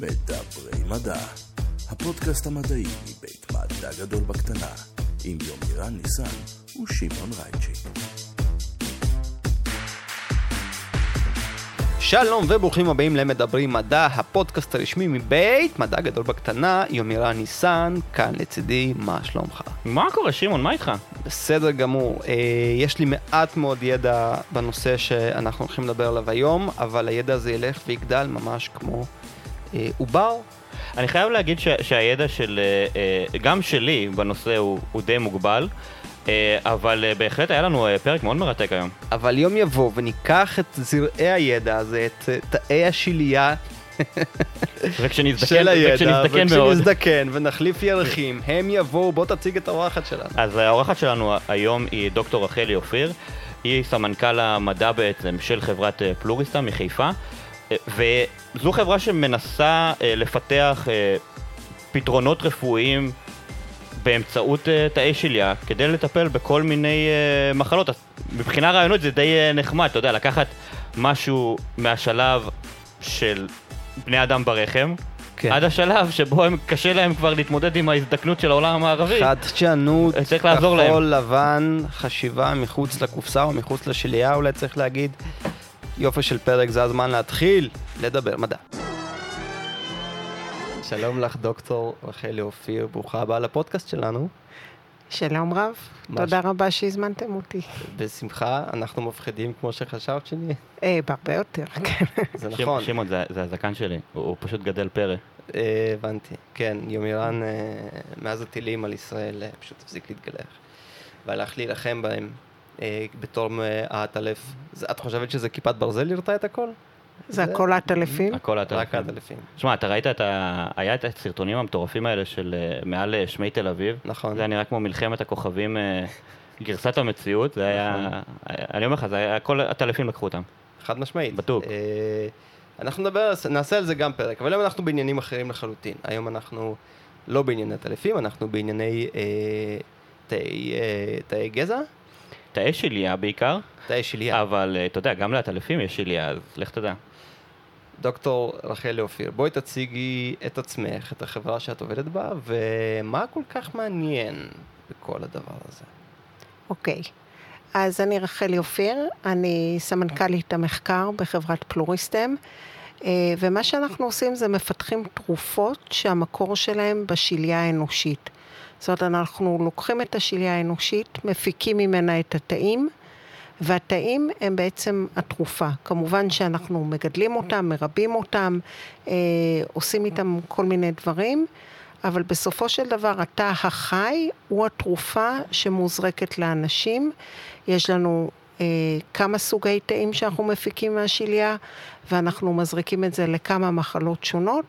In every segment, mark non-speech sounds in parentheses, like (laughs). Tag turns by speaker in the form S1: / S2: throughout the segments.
S1: מדברי מדע, הפודקאסט המדעי מבית מדע גדול בקטנה, עם יומירן ניסן ושמעון רייצ'י.
S2: שלום וברוכים הבאים למדברים מדע, הפודקאסט הרשמי מבית מדע גדול בקטנה, יומירן ניסן, כאן לצידי, מה שלומך?
S3: מה קורה, שמעון? מה איתך?
S2: בסדר גמור, אה, יש לי מעט מאוד ידע בנושא שאנחנו הולכים לדבר עליו היום, אבל הידע הזה ילך ויגדל ממש כמו עובר.
S3: אני חייב להגיד ש- שהידע של, אה, אה, גם שלי בנושא הוא, הוא די מוגבל, אה, אבל אה, בהחלט היה לנו אה, פרק מאוד מרתק היום.
S2: אבל יום יבוא וניקח את זרעי הידע הזה, את אה, תאי השלייה (laughs)
S3: וכשנזדקן,
S2: של הידע,
S3: וכשנזדקן מאוד.
S2: וכשנזדקן ונחליף ירחים, הם יבואו, בוא תציג את האורחת שלנו.
S3: אז האורחת שלנו היום היא דוקטור רחלי אופיר, היא סמנכ"ל המדע בעצם של חברת אה, פלוריסטה מחיפה, אה, וזו חברה שמנסה אה, לפתח אה, פתרונות רפואיים באמצעות אה, תאי שליה כדי לטפל בכל מיני מחלות. אז מבחינה רעיונית זה די נחמד, אתה יודע, לקחת משהו מהשלב של בני אדם ברחם,
S2: כן.
S3: עד השלב שבו הם, קשה להם כבר להתמודד עם ההזדקנות של העולם המערבי.
S2: חדשנות,
S3: צריך לעזור להם.
S2: כחול לבן, חשיבה מחוץ לקופסה או מחוץ לשלייה, אולי צריך להגיד. יופי של פרק, זה הזמן להתחיל לדבר מדע. שלום לך, דוקטור רחלי אופיר, ברוכה הבאה לפודקאסט שלנו.
S4: שלום רב,
S2: מה
S4: תודה
S2: ש-
S4: רבה שהזמנתם אותי.
S2: בשמחה, אנחנו מפחידים כמו שחשבת שנהיה.
S4: אה, בהרבה יותר, (laughs) כן.
S2: זה נכון,
S3: שמעון, זה, זה הזקן שלי, הוא, הוא פשוט גדל פרא.
S2: אה, הבנתי. כן, יומירן, אה, מאז הטילים על ישראל, אה, פשוט הפסיק להתגלח. והלך להילחם בהם בתור אה, האטלף. את חושבת שזה כיפת ברזל הרתה את הכל?
S4: זה הכל עטלפים.
S3: הכל אתה...
S2: רק האטלפים.
S3: שמע, אתה ראית את ה... היה את הסרטונים המטורפים האלה של אה, מעל אה, שמי תל אביב?
S2: נכון.
S3: זה היה נראה כמו מלחמת הכוכבים, אה, גרסת המציאות, זה היה...
S2: נכון.
S3: אני אומר לך, זה היה... כל הטלפים לקחו אותם.
S2: חד משמעית.
S3: בדוק.
S2: אה, אנחנו נדבר, נעשה על זה גם פרק, אבל היום אנחנו בעניינים אחרים לחלוטין. היום אנחנו לא בענייני עטלפים, אנחנו בענייני אה, תאי אה, תאי גזע,
S3: תאי שליה בעיקר,
S2: תאי שליה.
S3: אבל אה, אתה יודע, גם לעטלפים יש שליה, אז לך תדע.
S2: דוקטור רחלי אופיר, בואי תציגי את עצמך, את החברה שאת עובדת בה, ומה כל כך מעניין בכל הדבר הזה.
S4: אוקיי. אז אני רחלי אופיר, אני סמנכ"לית המחקר בחברת פלוריסטם, אה, ומה שאנחנו עושים זה מפתחים תרופות שהמקור שלהן בשליה האנושית. זאת אומרת, אנחנו לוקחים את השליה האנושית, מפיקים ממנה את התאים, והתאים הם בעצם התרופה. כמובן שאנחנו מגדלים אותם, מרבים אותם, אה, עושים איתם כל מיני דברים, אבל בסופו של דבר התא החי הוא התרופה שמוזרקת לאנשים. יש לנו אה, כמה סוגי תאים שאנחנו מפיקים מהשליה, ואנחנו מזריקים את זה לכמה מחלות שונות.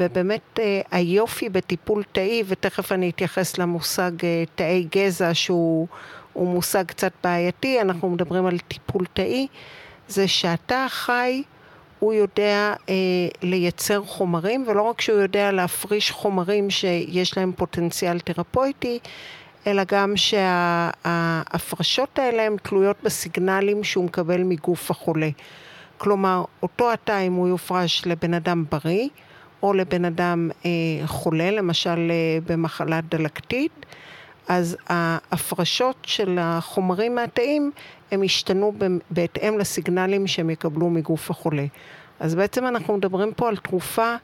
S4: ובאמת אה, היופי בטיפול תאי, ותכף אני אתייחס למושג אה, תאי גזע שהוא הוא מושג קצת בעייתי, אנחנו מדברים על טיפול תאי, זה שהתא החי הוא יודע אה, לייצר חומרים, ולא רק שהוא יודע להפריש חומרים שיש להם פוטנציאל תרפויטי, אלא גם שההפרשות האלה הן תלויות בסיגנלים שהוא מקבל מגוף החולה. כלומר, אותו התא, אם הוא יופרש לבן אדם בריא, או לבן אדם אה, חולה, למשל אה, במחלה דלקתית, אז ההפרשות של החומרים מהתאים, הם השתנו ב- בהתאם לסיגנלים שהם יקבלו מגוף החולה. אז בעצם אנחנו מדברים פה על תרופה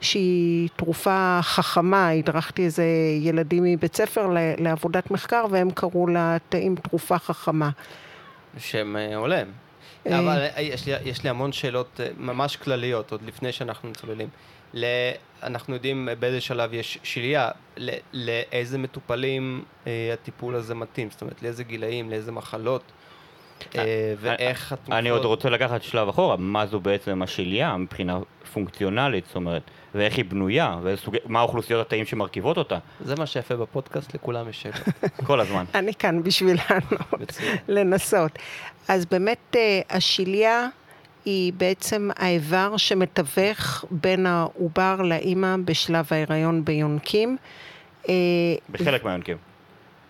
S4: שהיא תרופה חכמה, הדרכתי איזה ילדים מבית ספר לעבודת מחקר והם קראו לתאים תרופה חכמה.
S2: שם אה, הולם.
S4: אה.
S2: אבל אה, יש לי, יש לי המון שאלות אה, ממש כלליות, עוד לפני שאנחנו צוללים. ל... אנחנו יודעים באיזה שלב יש שליה, ל... לאיזה מטופלים אה, הטיפול הזה מתאים, זאת אומרת, לאיזה גילאים, לאיזה מחלות, אה, ואיך התרופות...
S3: אני עוד רוצה לקחת שלב אחורה, מה זו בעצם השליה מבחינה פונקציונלית, זאת אומרת, ואיך היא בנויה, ומה האוכלוסיות התאים שמרכיבות אותה,
S2: זה מה שיפה בפודקאסט, לכולם יש שאלות. (laughs)
S3: כל הזמן.
S4: אני כאן בשביל לענות,
S2: מצוין.
S4: לנסות. אז באמת אה, השליה היא בעצם האיבר שמתווך בין העובר לאימא בשלב ההיריון ביונקים. אה,
S3: בחלק מהיונקים.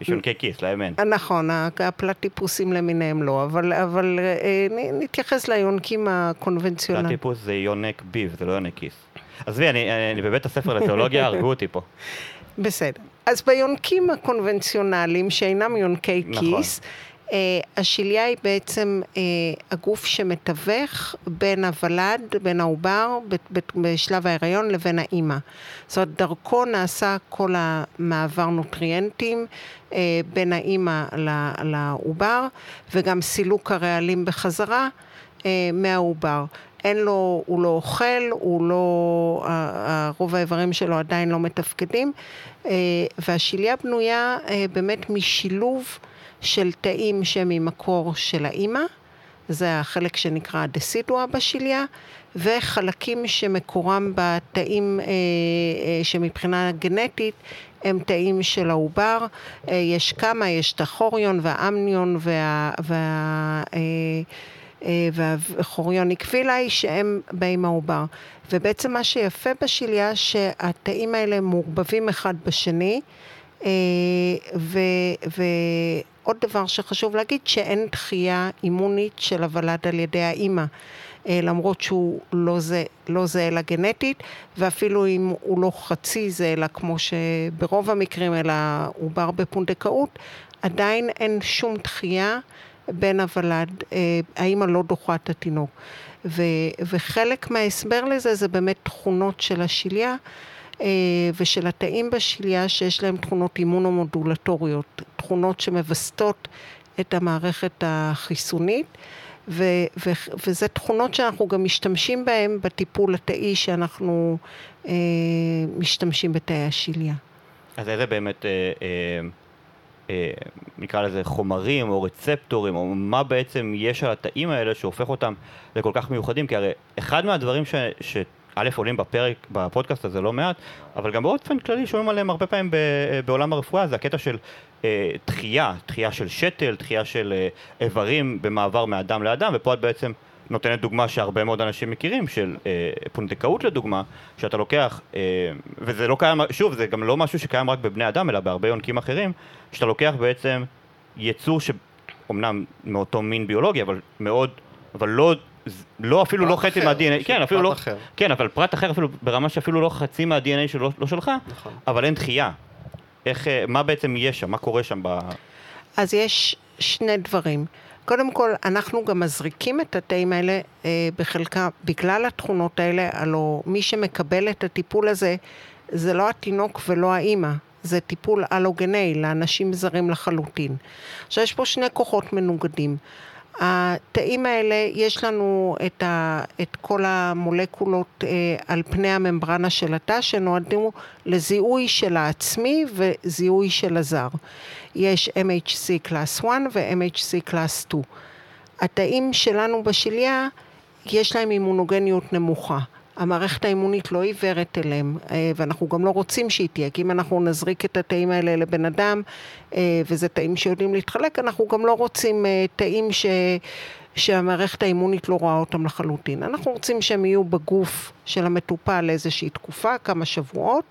S3: יש יונקי כיס, להם אין.
S4: נכון, הפלטיפוסים למיניהם לא, אבל, אבל אה, נתייחס ליונקים הקונבנציונליים.
S3: פלטיפוס זה יונק ביב, זה לא יונק כיס. עזבי, אני, אני בבית הספר לתיאולוגיה, (laughs) הרגו אותי פה.
S4: בסדר. אז ביונקים הקונבנציונליים, שאינם יונקי נכון. כיס, השליה היא בעצם uh, הגוף שמתווך בין הוולד, בין העובר, בשלב ההיריון לבין האימא. זאת אומרת, דרכו נעשה כל המעבר נוטריאנטים uh, בין האימא לעובר, וגם סילוק הרעלים בחזרה uh, מהעובר. אין לו, הוא לא אוכל, הוא לא, רוב האיברים שלו עדיין לא מתפקדים, והשליה בנויה באמת משילוב של תאים שהם ממקור של האימא, זה החלק שנקרא דסידואה בשליה, וחלקים שמקורם בתאים אה, אה, שמבחינה גנטית הם תאים של העובר. אה, יש כמה, יש את החוריון והאמניון וה... וה אה, אה, והחוריון אקווילאי שהם באים מהעובר. ובעצם מה שיפה בשליה שהתאים האלה מעורבבים אחד בשני אה, ו, ועוד דבר שחשוב להגיד, שאין דחייה אימונית של הוולד על ידי האימא. אה, למרות שהוא לא זה, לא זה אלא גנטית, ואפילו אם הוא לא חצי זה אלא כמו שברוב המקרים, אלא עובר בפונדקאות, עדיין אין שום דחייה בין הוולד, אה, האימא לא דוחה את התינוק. ו, וחלק מההסבר לזה זה באמת תכונות של השליה. אה, ושל התאים בשליה שיש להם תכונות אימונומודולטוריות, תכונות שמווסתות את המערכת החיסונית, ו- ו- וזה תכונות שאנחנו גם משתמשים בהן בטיפול התאי שאנחנו אה, משתמשים בתאי השליה.
S3: אז איזה באמת, אה, אה, אה, נקרא לזה חומרים או רצפטורים, או מה בעצם יש על התאים האלה שהופך אותם לכל כך מיוחדים? כי הרי אחד מהדברים ש... ש- א', עולים בפרק, בפודקאסט הזה לא מעט, אבל גם באופן כללי שומעים עליהם הרבה פעמים בעולם הרפואה, זה הקטע של אה, דחייה, דחייה של שתל, דחייה של אה, איברים במעבר מאדם לאדם, ופה את בעצם נותנת דוגמה שהרבה מאוד אנשים מכירים, של אה, פונדקאות לדוגמה, שאתה לוקח, אה, וזה לא קיים, שוב, זה גם לא משהו שקיים רק בבני אדם, אלא בהרבה יונקים אחרים, שאתה לוקח בעצם יצור שאומנם מאותו מין ביולוגי, אבל מאוד, אבל לא לא, אפילו לא חצי מה-DNA, כן, אפילו לא, אחר. כן, אבל פרט אחר אפילו ברמה שאפילו לא חצי מה-DNA שלו, לא שלך, נכון. אבל אין דחייה. איך, אה, מה בעצם יש שם, מה קורה שם ב...
S4: אז יש שני דברים. קודם כל, אנחנו גם מזריקים את התאים האלה אה, בחלקה, בגלל התכונות האלה, הלוא מי שמקבל את הטיפול הזה, זה לא התינוק ולא האימא, זה טיפול אלוגני לאנשים זרים לחלוטין. עכשיו, יש פה שני כוחות מנוגדים. התאים האלה, יש לנו את, ה, את כל המולקולות אה, על פני הממברנה של התא שנועדו לזיהוי של העצמי וזיהוי של הזר. יש MHC class 1 ו-MHC class 2. התאים שלנו בשליה, יש להם אימונוגניות נמוכה. המערכת האימונית לא עיוורת אליהם, אה, ואנחנו גם לא רוצים שהיא תהיה, כי אם אנחנו נזריק את התאים האלה לבן אדם, אה, וזה תאים שיודעים להתחלק, אנחנו גם לא רוצים אה, תאים ש... שהמערכת האימונית לא רואה אותם לחלוטין. אנחנו רוצים שהם יהיו בגוף של המטופל לאיזושהי תקופה, כמה שבועות,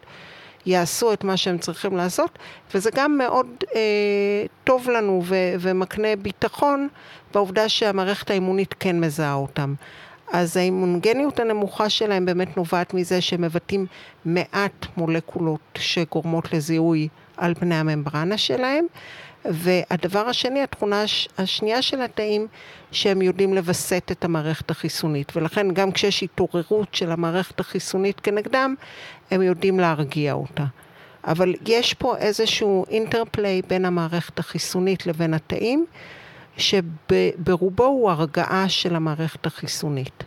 S4: יעשו את מה שהם צריכים לעשות, וזה גם מאוד אה, טוב לנו ו- ומקנה ביטחון בעובדה שהמערכת האימונית כן מזהה אותם. אז האימונגניות הנמוכה שלהם באמת נובעת מזה שהם מבטאים מעט מולקולות שגורמות לזיהוי על פני הממברנה שלהם. והדבר השני, התכונה השנייה של התאים, שהם יודעים לווסת את המערכת החיסונית. ולכן גם כשיש התעוררות של המערכת החיסונית כנגדם, הם יודעים להרגיע אותה. אבל יש פה איזשהו אינטרפליי בין המערכת החיסונית לבין התאים. שברובו הוא הרגעה של המערכת החיסונית.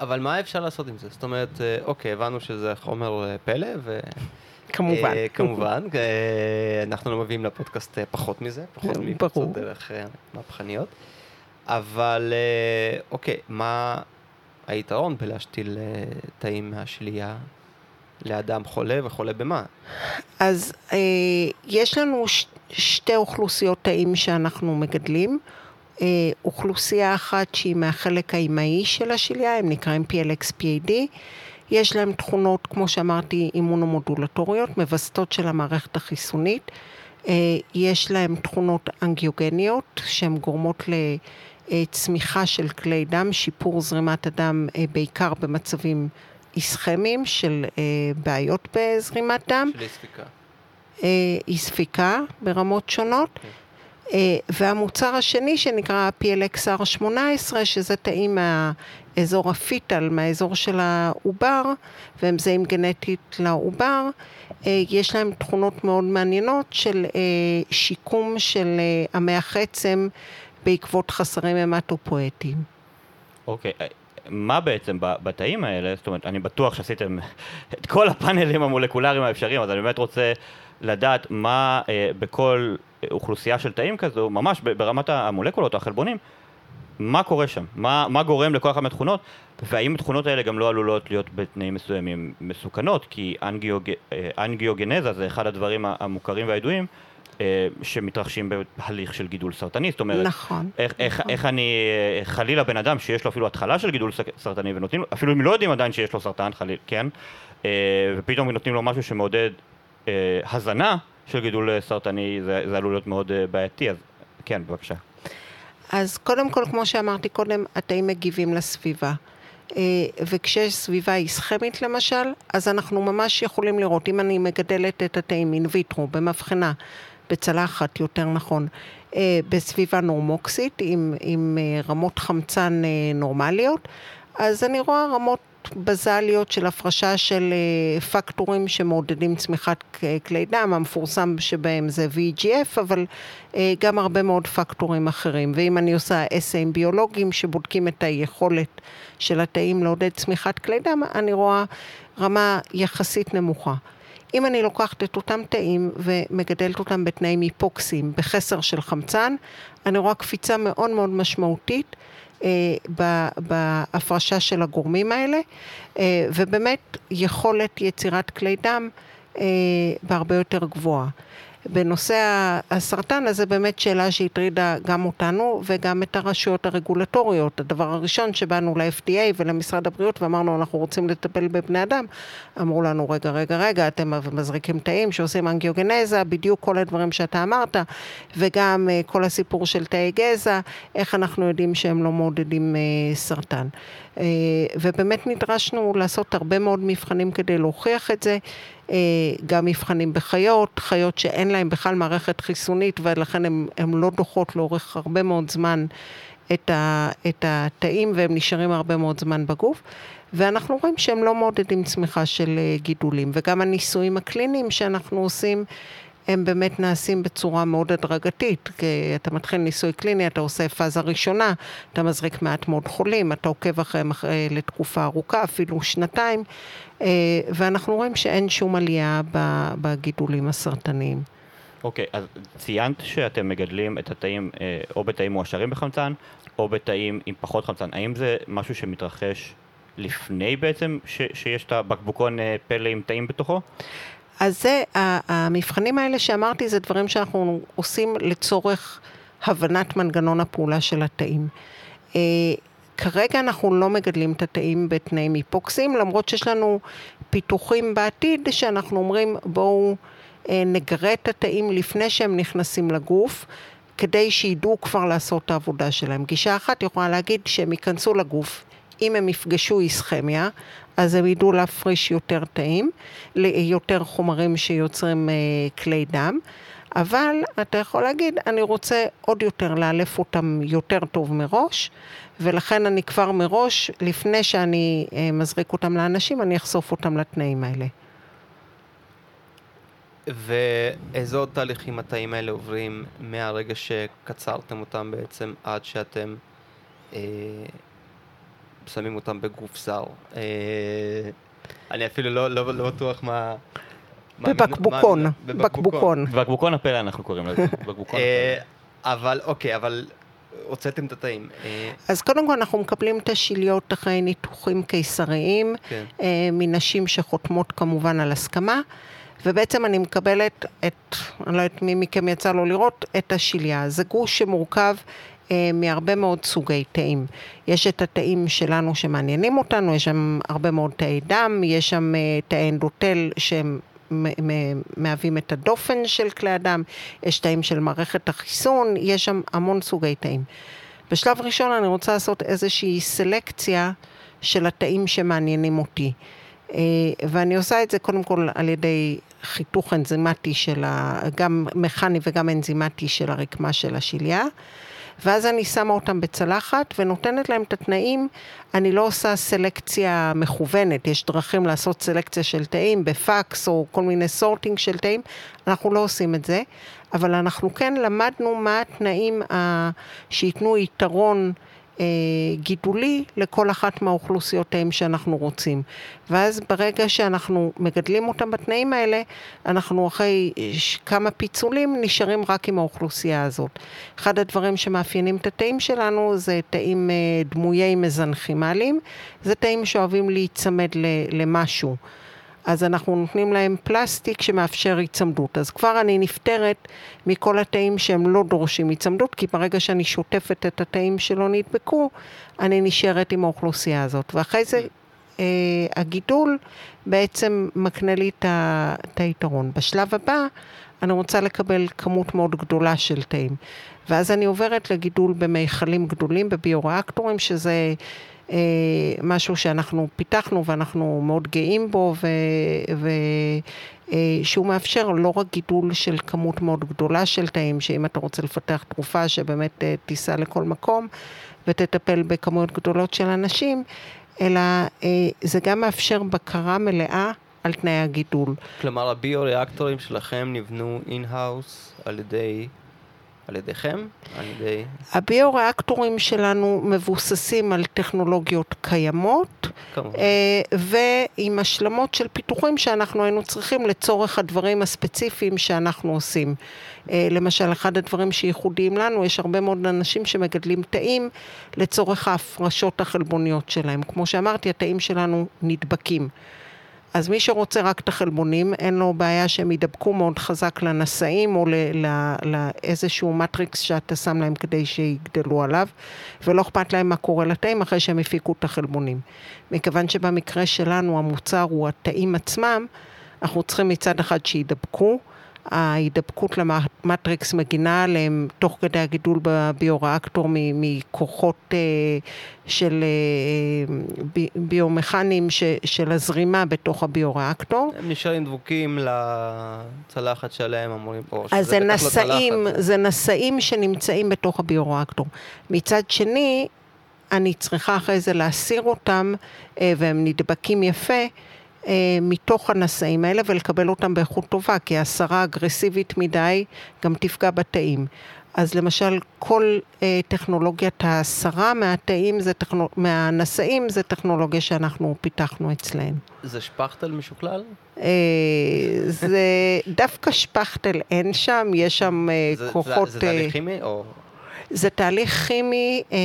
S2: אבל מה אפשר לעשות עם זה? זאת אומרת, אה, אוקיי, הבנו שזה חומר אה, פלא, ו...
S4: כמובן.
S2: Uh, כמובן, אנחנו לא מביאים לפודקאסט פחות מזה, פחות מפרצות דרך מהפכניות. אבל אוקיי, מה היתרון בלהשתיל תאים מהשלייה לאדם חולה וחולה במה?
S4: אז uh, יש לנו ש- שתי אוכלוסיות תאים שאנחנו מגדלים. אה, אוכלוסייה אחת שהיא מהחלק האימהי של השליה, הם נקראים PLX-PAD. יש להם תכונות, כמו שאמרתי, אימונומודולטוריות, מווסתות של המערכת החיסונית. יש להם תכונות אנגיוגניות שהן גורמות לצמיחה של כלי דם, שיפור זרימת הדם בעיקר במצבים איסכמיים של בעיות בזרימת דם.
S2: של אי ספיקה.
S4: אי ספיקה ברמות שונות. Okay. כן. אה, והמוצר השני שנקרא PLXR18, שזה תאים מהאזור הפיטל, מהאזור של העובר, והם זהים גנטית לעובר, אה, יש להם תכונות מאוד מעניינות של אה, שיקום של המח עצם בעקבות חסרים המטופואטיים.
S3: אוקיי. Okay. מה בעצם בתאים האלה, זאת אומרת, אני בטוח שעשיתם (laughs) את כל הפאנלים המולקולריים האפשריים, אז אני באמת רוצה לדעת מה אה, בכל אוכלוסייה של תאים כזו, ממש ברמת המולקולות, החלבונים, מה קורה שם, מה, מה גורם לכל אחת מהתכונות, והאם התכונות האלה גם לא עלולות להיות בתנאים מסוימים מסוכנות, כי אנגיוג, אה, אנגיוגנזה זה אחד הדברים המוכרים והידועים. אה, שמתרחשים בהליך של גידול סרטני, זאת אומרת,
S4: נכון,
S3: איך, נכון. איך, איך אני, אה, חלילה בן אדם שיש לו אפילו התחלה של גידול סרטני ונותנים, אפילו אם לא יודעים עדיין שיש לו סרטן, חלילה, כן, ופתאום נותנים לו משהו שמעודד הזנה של גידול אה, סרטני זה, זה עלול להיות מאוד אה, בעייתי, אז כן, בבקשה.
S4: אז קודם כל, כמו שאמרתי קודם, התאים מגיבים לסביבה. אה, וכשיש סביבה איסכמית למשל, אז אנחנו ממש יכולים לראות, אם אני מגדלת את התאים אין ויטרו, במבחנה, בצלחת, יותר נכון, בסביבה נורמוקסית, עם, עם רמות חמצן נורמליות, אז אני רואה רמות בזליות של הפרשה של אה, פקטורים שמעודדים צמיחת כלי דם, המפורסם שבהם זה VGF, אבל אה, גם הרבה מאוד פקטורים אחרים. ואם אני עושה אסאים ביולוגיים שבודקים את היכולת של התאים לעודד צמיחת כלי דם, אני רואה רמה יחסית נמוכה. אם אני לוקחת את אותם תאים ומגדלת אותם בתנאים היפוקסיים, בחסר של חמצן, אני רואה קפיצה מאוד מאוד משמעותית בהפרשה של הגורמים האלה, אה, ובאמת יכולת יצירת כלי דם אה, בהרבה יותר גבוהה. בנושא הסרטן, אז זו באמת שאלה שהטרידה גם אותנו וגם את הרשויות הרגולטוריות. הדבר הראשון שבאנו ל-FDA ולמשרד הבריאות ואמרנו אנחנו רוצים לטפל בבני אדם, אמרו לנו רגע, רגע, רגע, אתם מזריקים תאים שעושים אנגיוגנזה, בדיוק כל הדברים שאתה אמרת, וגם uh, כל הסיפור של תאי גזע, איך אנחנו יודעים שהם לא מעודדים uh, סרטן. Uh, ובאמת נדרשנו לעשות הרבה מאוד מבחנים כדי להוכיח את זה. אה, גם מבחנים בחיות, חיות שאין להן בכלל מערכת חיסונית ולכן הן לא דוחות לאורך הרבה מאוד זמן את, ה, את התאים והם נשארים הרבה מאוד זמן בגוף. ואנחנו רואים שהם לא מעודדים צמיחה של אה, גידולים. וגם הניסויים הקליניים שאנחנו עושים, הם באמת נעשים בצורה מאוד הדרגתית. כי אתה מתחיל ניסוי קליני, אתה עושה פאזה ראשונה, אתה מזריק מעט מאוד חולים, אתה עוקב אחריהם אחרי, לתקופה ארוכה, אפילו שנתיים, אה, ואנחנו רואים שאין שום עלייה בגידולים הסרטניים.
S3: אוקיי, okay, אז ציינת שאתם מגדלים את התאים אה, או בתאים מועשרים בחמצן, או בתאים עם פחות חמצן. האם זה משהו שמתרחש לפני בעצם ש, שיש את הבקבוקון אה, פלא עם תאים בתוכו?
S4: אז זה, המבחנים האלה שאמרתי זה דברים שאנחנו עושים לצורך הבנת מנגנון הפעולה של התאים. אה, כרגע אנחנו לא מגדלים את התאים בתנאים היפוקסיים, למרות שיש לנו פיתוחים בעתיד שאנחנו אומרים בואו אה, נגרה את התאים לפני שהם נכנסים לגוף, כדי שידעו כבר לעשות את העבודה שלהם. גישה אחת יכולה להגיד שהם ייכנסו לגוף, אם הם יפגשו איסכמיה, אז הם ידעו להפריש יותר תאים, יותר חומרים שיוצרים אה, כלי דם. אבל אתה יכול להגיד, אני רוצה עוד יותר לאלף אותם יותר טוב מראש, ולכן אני כבר מראש, לפני שאני אה, מזריק אותם לאנשים, אני אחשוף אותם לתנאים האלה.
S2: ואיזה עוד תהליכים התאים האלה עוברים מהרגע שקצרתם אותם בעצם עד שאתם אה, שמים אותם בגוף זר. אה, אני אפילו לא, לא, לא בטוח מה...
S4: בבקבוקון,
S2: בבקבוקון.
S3: בבקבוקון הפלא אנחנו קוראים לזה, (laughs) בקבוקון
S2: אה, הפלא. אבל אוקיי, אבל הוצאתם את התאים.
S4: אה, אז קודם כל אנחנו מקבלים את השיליות אחרי ניתוחים קיסריים, כן. מנשים שחותמות כמובן על הסכמה, ובעצם אני מקבלת את, אני לא יודעת מי מכם יצא לו לראות, את השיליה. זה גוש שמורכב מהרבה מאוד סוגי תאים. יש את התאים שלנו שמעניינים אותנו, יש שם הרבה מאוד תאי דם, יש שם אה, תאי אנדוטל שהם מהווים את הדופן של כלי הדם, יש תאים של מערכת החיסון, יש שם המון סוגי תאים. בשלב ראשון אני רוצה לעשות איזושהי סלקציה של התאים שמעניינים אותי. אה, ואני עושה את זה קודם כל על ידי חיתוך אנזימטי של ה... גם מכני וגם אנזימטי של הרקמה של השליה. ואז אני שמה אותם בצלחת ונותנת להם את התנאים. אני לא עושה סלקציה מכוונת, יש דרכים לעשות סלקציה של תאים בפקס או כל מיני סורטינג של תאים, אנחנו לא עושים את זה, אבל אנחנו כן למדנו מה התנאים שייתנו יתרון. אה, גידולי לכל אחת מהאוכלוסיות שאנחנו רוצים. ואז ברגע שאנחנו מגדלים אותם בתנאים האלה, אנחנו אחרי כמה פיצולים נשארים רק עם האוכלוסייה הזאת. אחד הדברים שמאפיינים את התאים שלנו זה תאים אה, דמויי מזנכימליים, זה תאים שאוהבים להיצמד למשהו. אז אנחנו נותנים להם פלסטיק שמאפשר היצמדות. אז כבר אני נפטרת מכל התאים שהם לא דורשים היצמדות, כי ברגע שאני שוטפת את התאים שלא נדבקו, אני נשארת עם האוכלוסייה הזאת. ואחרי זה אה, הגידול בעצם מקנה לי את היתרון. בשלב הבא אני רוצה לקבל כמות מאוד גדולה של תאים. ואז אני עוברת לגידול במיכלים גדולים, בביוריאקטורים, שזה... אה, משהו שאנחנו פיתחנו ואנחנו מאוד גאים בו, ו, ו, אה, מאפשר לא רק גידול של כמות מאוד גדולה של תאים, שאם אתה רוצה לפתח תרופה שבאמת אה, תיסע לכל מקום ותטפל בכמויות גדולות של אנשים, אלא זה גם מאפשר בקרה מלאה על תנאי הגידול.
S2: כלומר, הביו-ריאקטורים שלכם נבנו in-house על ידי על ידיכם? על ידי...
S4: הביו-ריאקטורים שלנו מבוססים על טכנולוגיות קיימות, כמובן. אה, ועם השלמות של פיתוחים שאנחנו היינו צריכים לצורך הדברים הספציפיים שאנחנו עושים. אה, למשל, אחד הדברים שייחודיים לנו, יש הרבה מאוד אנשים שמגדלים תאים לצורך ההפרשות החלבוניות שלהם. כמו שאמרתי, התאים שלנו נדבקים. אז מי שרוצה רק את החלבונים, אין לו בעיה שהם ידבקו מאוד חזק לנשאים או לאיזשהו מטריקס שאתה שם להם כדי שיגדלו עליו, ולא אכפת להם מה קורה לתאים אחרי שהם הפיקו את החלבונים. מכיוון שבמקרה שלנו המוצר הוא התאים עצמם, אנחנו צריכים מצד אחד שידבקו, ההידבקות למטריקס מגינה עליהם תוך כדי הגידול בביוריאקטור מכוחות אה, של אה, ביומכניים של הזרימה בתוך הביוריאקטור.
S2: הם נשארים דבוקים לצלחת שלהם, אמורים,
S4: או אז זה לא נשאים, לא זה נשאים שנמצאים בתוך הביוריאקטור. מצד שני, אני צריכה אחרי זה להסיר אותם, אה, והם נדבקים יפה. אה, מתוך הנשאים האלה ולקבל אותם באיכות טובה, כי הסרה אגרסיבית מדי גם תפגע בתאים. אז למשל, כל אה, טכנולוגיית ההסרה מהתאים, זה טכנול... מהנשאים, זה טכנולוגיה שאנחנו פיתחנו אצלנו.
S2: זה שפכטל משוקלל?
S4: אה, זה דווקא שפכטל אין שם, יש שם אה, זה, כוחות... זה,
S2: זה תהליך כימי או...
S4: זה תהליך כימי אה,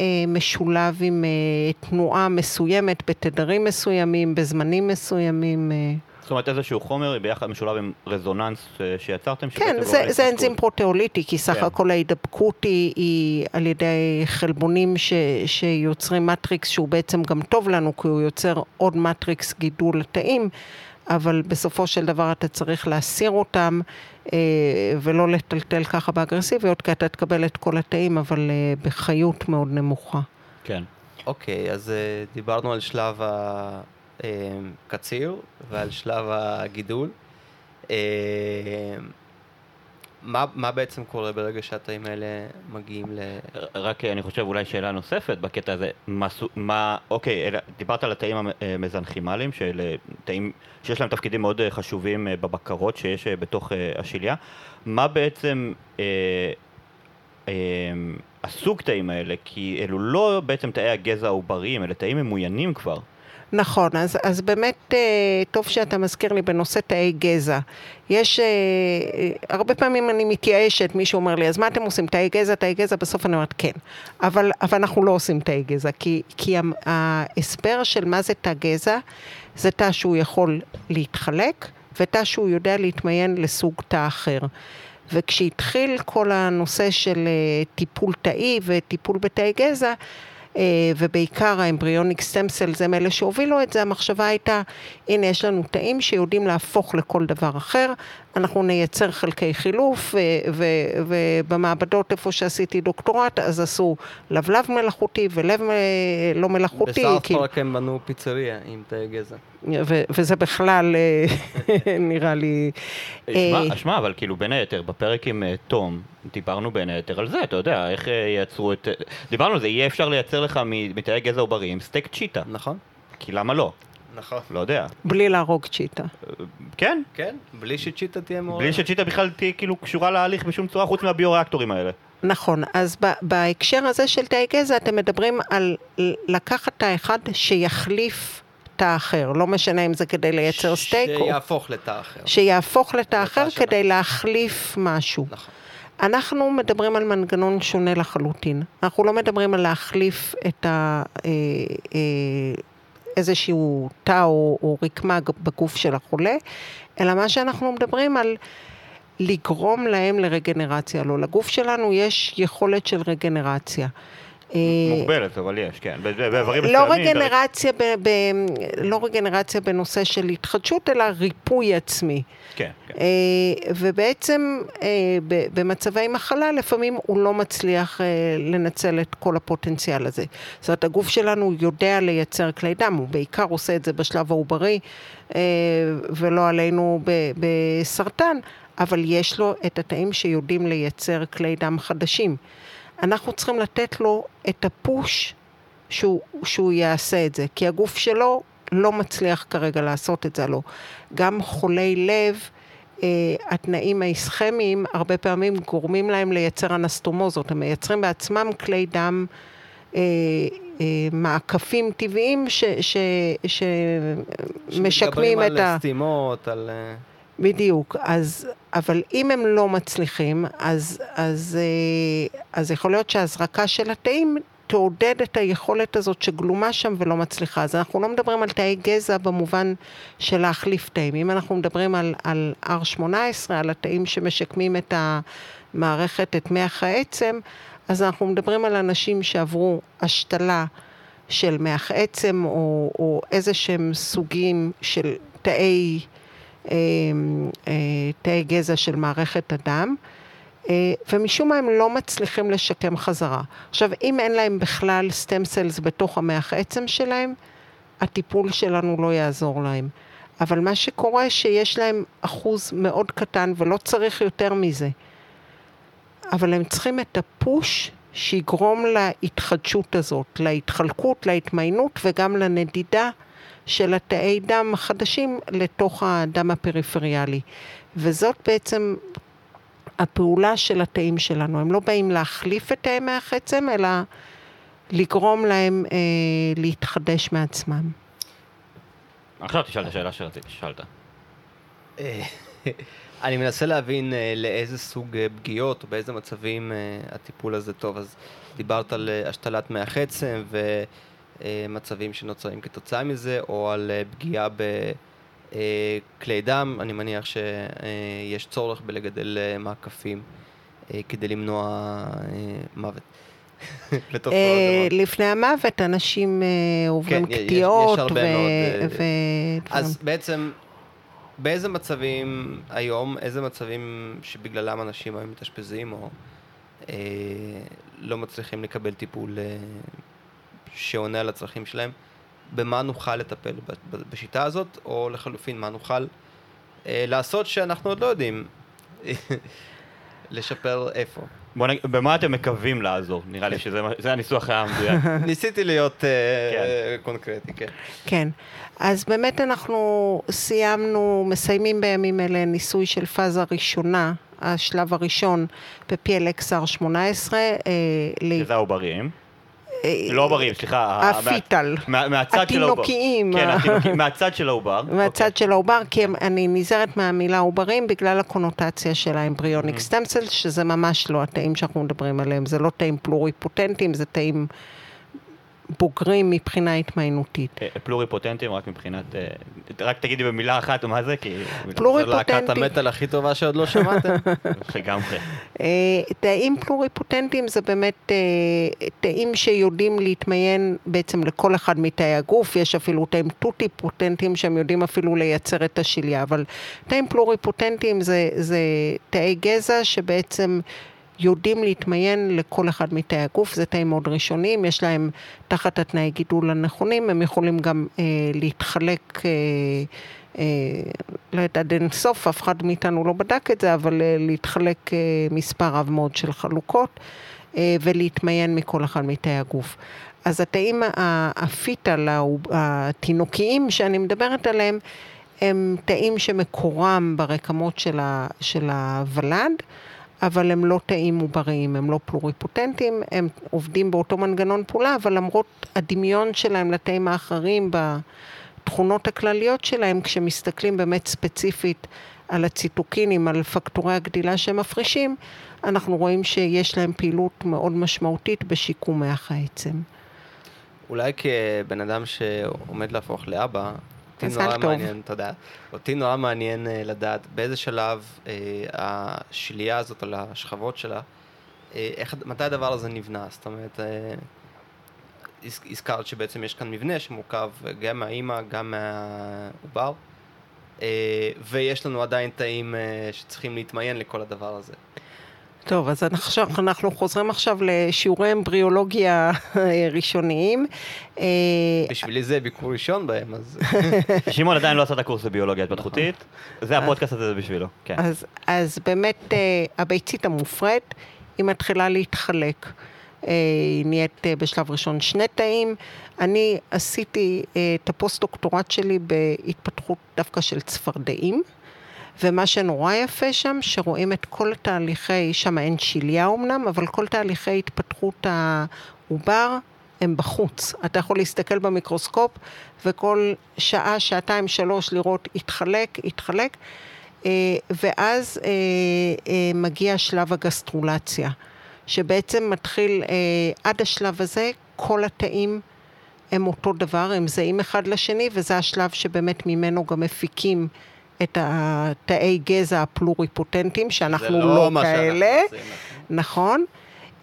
S4: אה, משולב עם אה, תנועה מסוימת בתדרים מסוימים, בזמנים מסוימים. אה.
S3: זאת אומרת איזשהו חומר ביחד משולב עם resonance אה, שיצרתם?
S4: כן, זה, זה אנזים פרוטאוליטי, כי סך כן. הכל ההידבקות היא, היא על ידי חלבונים ש, שיוצרים matrix שהוא בעצם גם טוב לנו, כי הוא יוצר עוד matrix גידול לתאים. אבל בסופו של דבר אתה צריך להסיר אותם אה, ולא לטלטל ככה באגרסיביות, כי אתה תקבל את כל התאים, אבל אה, בחיות מאוד נמוכה.
S3: כן.
S2: אוקיי, אז אה, דיברנו על שלב הקציר ועל שלב הגידול. מה, מה בעצם קורה ברגע שהתאים האלה מגיעים ל...
S3: רק אני חושב אולי שאלה נוספת בקטע הזה, מה, מה אוקיי, אלה, דיברת על התאים המזנכימליים, של תאים שיש להם תפקידים מאוד אה, חשובים אה, בבקרות שיש אה, בתוך השליה, מה בעצם אה, אה, הסוג תאים האלה, כי אלו לא בעצם תאי הגזע העובריים, אלה תאים ממוינים כבר.
S4: נכון, אז, אז באמת אה, טוב שאתה מזכיר לי בנושא תאי גזע. יש, אה, אה, הרבה פעמים אני מתייאשת, מישהו אומר לי, אז מה אתם עושים, תאי גזע, תאי גזע? בסוף אני אומרת, כן. אבל, אבל אנחנו לא עושים תאי גזע, כי, כי ההסבר של מה זה תא גזע, זה תא שהוא יכול להתחלק, ותא שהוא יודע להתמיין לסוג תא אחר. וכשהתחיל כל הנושא של טיפול תאי וטיפול בתאי גזע, ובעיקר האמבריוניק סטמסל זה אלה שהובילו את זה, המחשבה הייתה, הנה יש לנו תאים שיודעים להפוך לכל דבר אחר, אנחנו נייצר חלקי חילוף, ובמעבדות איפה שעשיתי דוקטורט, אז עשו לבלב מלאכותי ולב לא מלאכותי.
S2: בסארט פארק הם בנו פיצריה עם תאי גזע.
S4: וזה בכלל (laughs) נראה לי...
S3: שמע, אבל כאילו בין היתר, בפרק עם תום, דיברנו בין היתר על זה, אתה יודע, איך ייצרו את... דיברנו על זה, יהיה אפשר לייצר לך מתאי גזע עובריים סטייק צ'יטה.
S2: נכון.
S3: כי למה לא?
S2: נכון.
S3: לא יודע.
S4: בלי להרוג צ'יטה.
S3: כן.
S2: כן, בלי שצ'יטה תהיה מעורבת.
S3: בלי שצ'יטה בכלל תהיה כאילו קשורה להליך בשום צורה חוץ מהביו-ריאקטורים האלה.
S4: נכון, אז בהקשר הזה של תאי גזע אתם מדברים על לקחת תא אחד שיחליף תא אחר, לא משנה אם זה כדי לייצר סטייק
S2: או... שיהפוך לתא אחר.
S4: שיהפוך לתא אחר כדי להחליף משהו.
S2: נכון.
S4: אנחנו מדברים על מנגנון שונה לחלוטין. אנחנו לא מדברים על להחליף את ה... איזשהו תא או, או רקמה בגוף של החולה, אלא מה שאנחנו מדברים על לגרום להם לרגנרציה. לא, לגוף שלנו יש יכולת של רגנרציה.
S3: מוגבלת, אבל יש, כן. באיברים
S4: לא רגנרציה, ב, ב, לא רגנרציה בנושא של התחדשות, אלא ריפוי עצמי.
S3: כן, כן.
S4: ובעצם במצבי מחלה, לפעמים הוא לא מצליח לנצל את כל הפוטנציאל הזה. זאת אומרת, הגוף שלנו יודע לייצר כלי דם, הוא בעיקר עושה את זה בשלב העוברי, ולא עלינו בסרטן, אבל יש לו את התאים שיודעים לייצר כלי דם חדשים. אנחנו צריכים לתת לו את הפוש שהוא, שהוא יעשה את זה, כי הגוף שלו לא מצליח כרגע לעשות את זה, לא. גם חולי לב, אה, התנאים האיסכמיים הרבה פעמים גורמים להם לייצר אנסטומוזות, הם מייצרים בעצמם כלי דם, אה, אה, מעקפים טבעיים שמשקמים את ה...
S2: שמדברים על סתימות, על...
S4: בדיוק, אז, אבל אם הם לא מצליחים, אז, אז, אז יכול להיות שההזרקה של התאים תעודד את היכולת הזאת שגלומה שם ולא מצליחה. אז אנחנו לא מדברים על תאי גזע במובן של להחליף תאים. אם אנחנו מדברים על, על R18, על התאים שמשקמים את המערכת, את מח העצם, אז אנחנו מדברים על אנשים שעברו השתלה של מח עצם או, או איזה שהם סוגים של תאי... תאי גזע של מערכת הדם, ומשום מה הם לא מצליחים לשקם חזרה. עכשיו, אם אין להם בכלל סטם סלס בתוך המח עצם שלהם, הטיפול שלנו לא יעזור להם. אבל מה שקורה שיש להם אחוז מאוד קטן ולא צריך יותר מזה. אבל הם צריכים את הפוש שיגרום להתחדשות הזאת, להתחלקות, להתמיינות וגם לנדידה של התאי דם החדשים לתוך הדם הפריפריאלי. וזאת בעצם הפעולה של התאים שלנו. הם לא באים להחליף את תאי מח עצם, אלא לגרום להם אה, להתחדש מעצמם.
S3: עכשיו תשאל את השאלה שרציתי, ששאלת. (laughs)
S2: אני מנסה להבין אה, לאיזה סוג אה, פגיעות או באיזה מצבים אה, הטיפול הזה טוב. אז דיברת על אה, השתלת מח עצם ו... מצבים שנוצרים כתוצאה מזה, או על פגיעה בכלי דם, אני מניח שיש צורך בלגדל מעקפים כדי למנוע מוות. (laughs)
S4: לפני המוות אנשים עוברים קטיעות ו...
S2: אז בעצם, באיזה מצבים היום, איזה מצבים שבגללם אנשים היום מתאשפזים או לא מצליחים לקבל טיפול שעונה על הצרכים שלהם, במה נוכל לטפל בשיטה הזאת, או לחלופין, מה נוכל אה, לעשות שאנחנו עוד לא יודעים (laughs) לשפר איפה.
S3: בוא נגיד, במה אתם מקווים לעזור? נראה לי שזה הניסוח המדויק. (laughs)
S2: ניסיתי להיות אה, כן. קונקרטי, כן.
S4: כן, אז באמת אנחנו סיימנו, מסיימים בימים אלה ניסוי של פאזה ראשונה, השלב הראשון ב-PLXR18.
S3: אה, שזה העובריים. לא עוברים, סליחה.
S4: הפיטל.
S3: מהצד של העובר.
S4: התינוקיים.
S3: כן, התינוקיים, מהצד של העובר. (laughs)
S4: מהצד אוקיי. של העובר, כי אני נזהרת מהמילה עוברים בגלל הקונוטציה של האמבריוניק סטמסל, שזה ממש לא התאים שאנחנו מדברים עליהם. זה לא תאים פלוריפוטנטיים, זה תאים בוגרים מבחינה התמיינותית.
S3: פלוריפוטנטים רק מבחינת, רק תגידי במילה אחת מה זה, כי...
S4: פלוריפוטנטים.
S2: זו להקת המטאל הכי טובה שעוד לא שמעתם. (laughs)
S3: לגמרי.
S4: תאים פלוריפוטנטים זה באמת תאים שיודעים להתמיין בעצם לכל אחד מתאי הגוף, יש אפילו תאים טוטי-פוטנטים שהם יודעים אפילו לייצר את השליה, אבל תאים פלוריפוטנטים זה, זה תאי גזע שבעצם יודעים להתמיין לכל אחד מתאי הגוף, זה תאים מאוד ראשוניים, יש להם תחת התנאי גידול הנכונים, הם יכולים גם אה, להתחלק, אה, אה, לא יודעת, עד אין סוף, אף אחד מאיתנו לא בדק את זה, אבל אה, להתחלק אה, מספר רב מאוד של חלוקות אה, ולהתמיין מכל אחד מתאי הגוף. אז התאים הפיטל, התינוקיים שאני מדברת עליהם, הם תאים שמקורם ברקמות של, ה, של הוולד, אבל הם לא תאים עובריים, הם לא פלוריפוטנטים, הם עובדים באותו מנגנון פעולה, אבל למרות הדמיון שלהם לתאים האחרים בתכונות הכלליות שלהם, כשמסתכלים באמת ספציפית על הציטוקינים, על פקטורי הגדילה שהם מפרישים, אנחנו רואים שיש להם פעילות מאוד משמעותית בשיקום מח העצם.
S2: אולי כבן אדם שעומד להפוך לאבא, אותי נורא טוב. מעניין, תודה. אותי נורא מעניין uh, לדעת באיזה שלב uh, השלייה הזאת על השכבות שלה, uh, איך, מתי הדבר הזה נבנה? זאת אומרת, uh, הזכרת שבעצם יש כאן מבנה שמורכב גם מהאימא, גם מהעובר, uh, ויש לנו עדיין תאים uh, שצריכים להתמיין לכל הדבר הזה.
S4: טוב, אז עכשיו, אנחנו חוזרים עכשיו לשיעורי אמבריאולוגיה ראשוניים.
S2: אה, בשבילי זה ביקור ראשון בהם, אז... (laughs)
S3: שמעון עדיין לא עשה את הקורס בביולוגיה התפתחותית, זה הפודקאסט הזה בשבילו, כן.
S4: אז, אז באמת, אה, הביצית המופרית, היא מתחילה להתחלק. אה, היא נהיית בשלב ראשון שני תאים. אני עשיתי את הפוסט-דוקטורט שלי בהתפתחות דווקא של צפרדעים. ומה שנורא יפה שם, שרואים את כל תהליכי, שם אין שליה אמנם, אבל כל תהליכי התפתחות העובר הם בחוץ. אתה יכול להסתכל במיקרוסקופ וכל שעה, שעתיים, שלוש לראות התחלק, התחלק, אה, ואז אה, אה, מגיע שלב הגסטרולציה, שבעצם מתחיל, עד השלב הזה כל התאים הם אותו דבר, הם זהים אחד לשני, וזה השלב שבאמת ממנו גם מפיקים את התאי גזע הפלוריפוטנטים, שאנחנו לא, לא כאלה, נכון?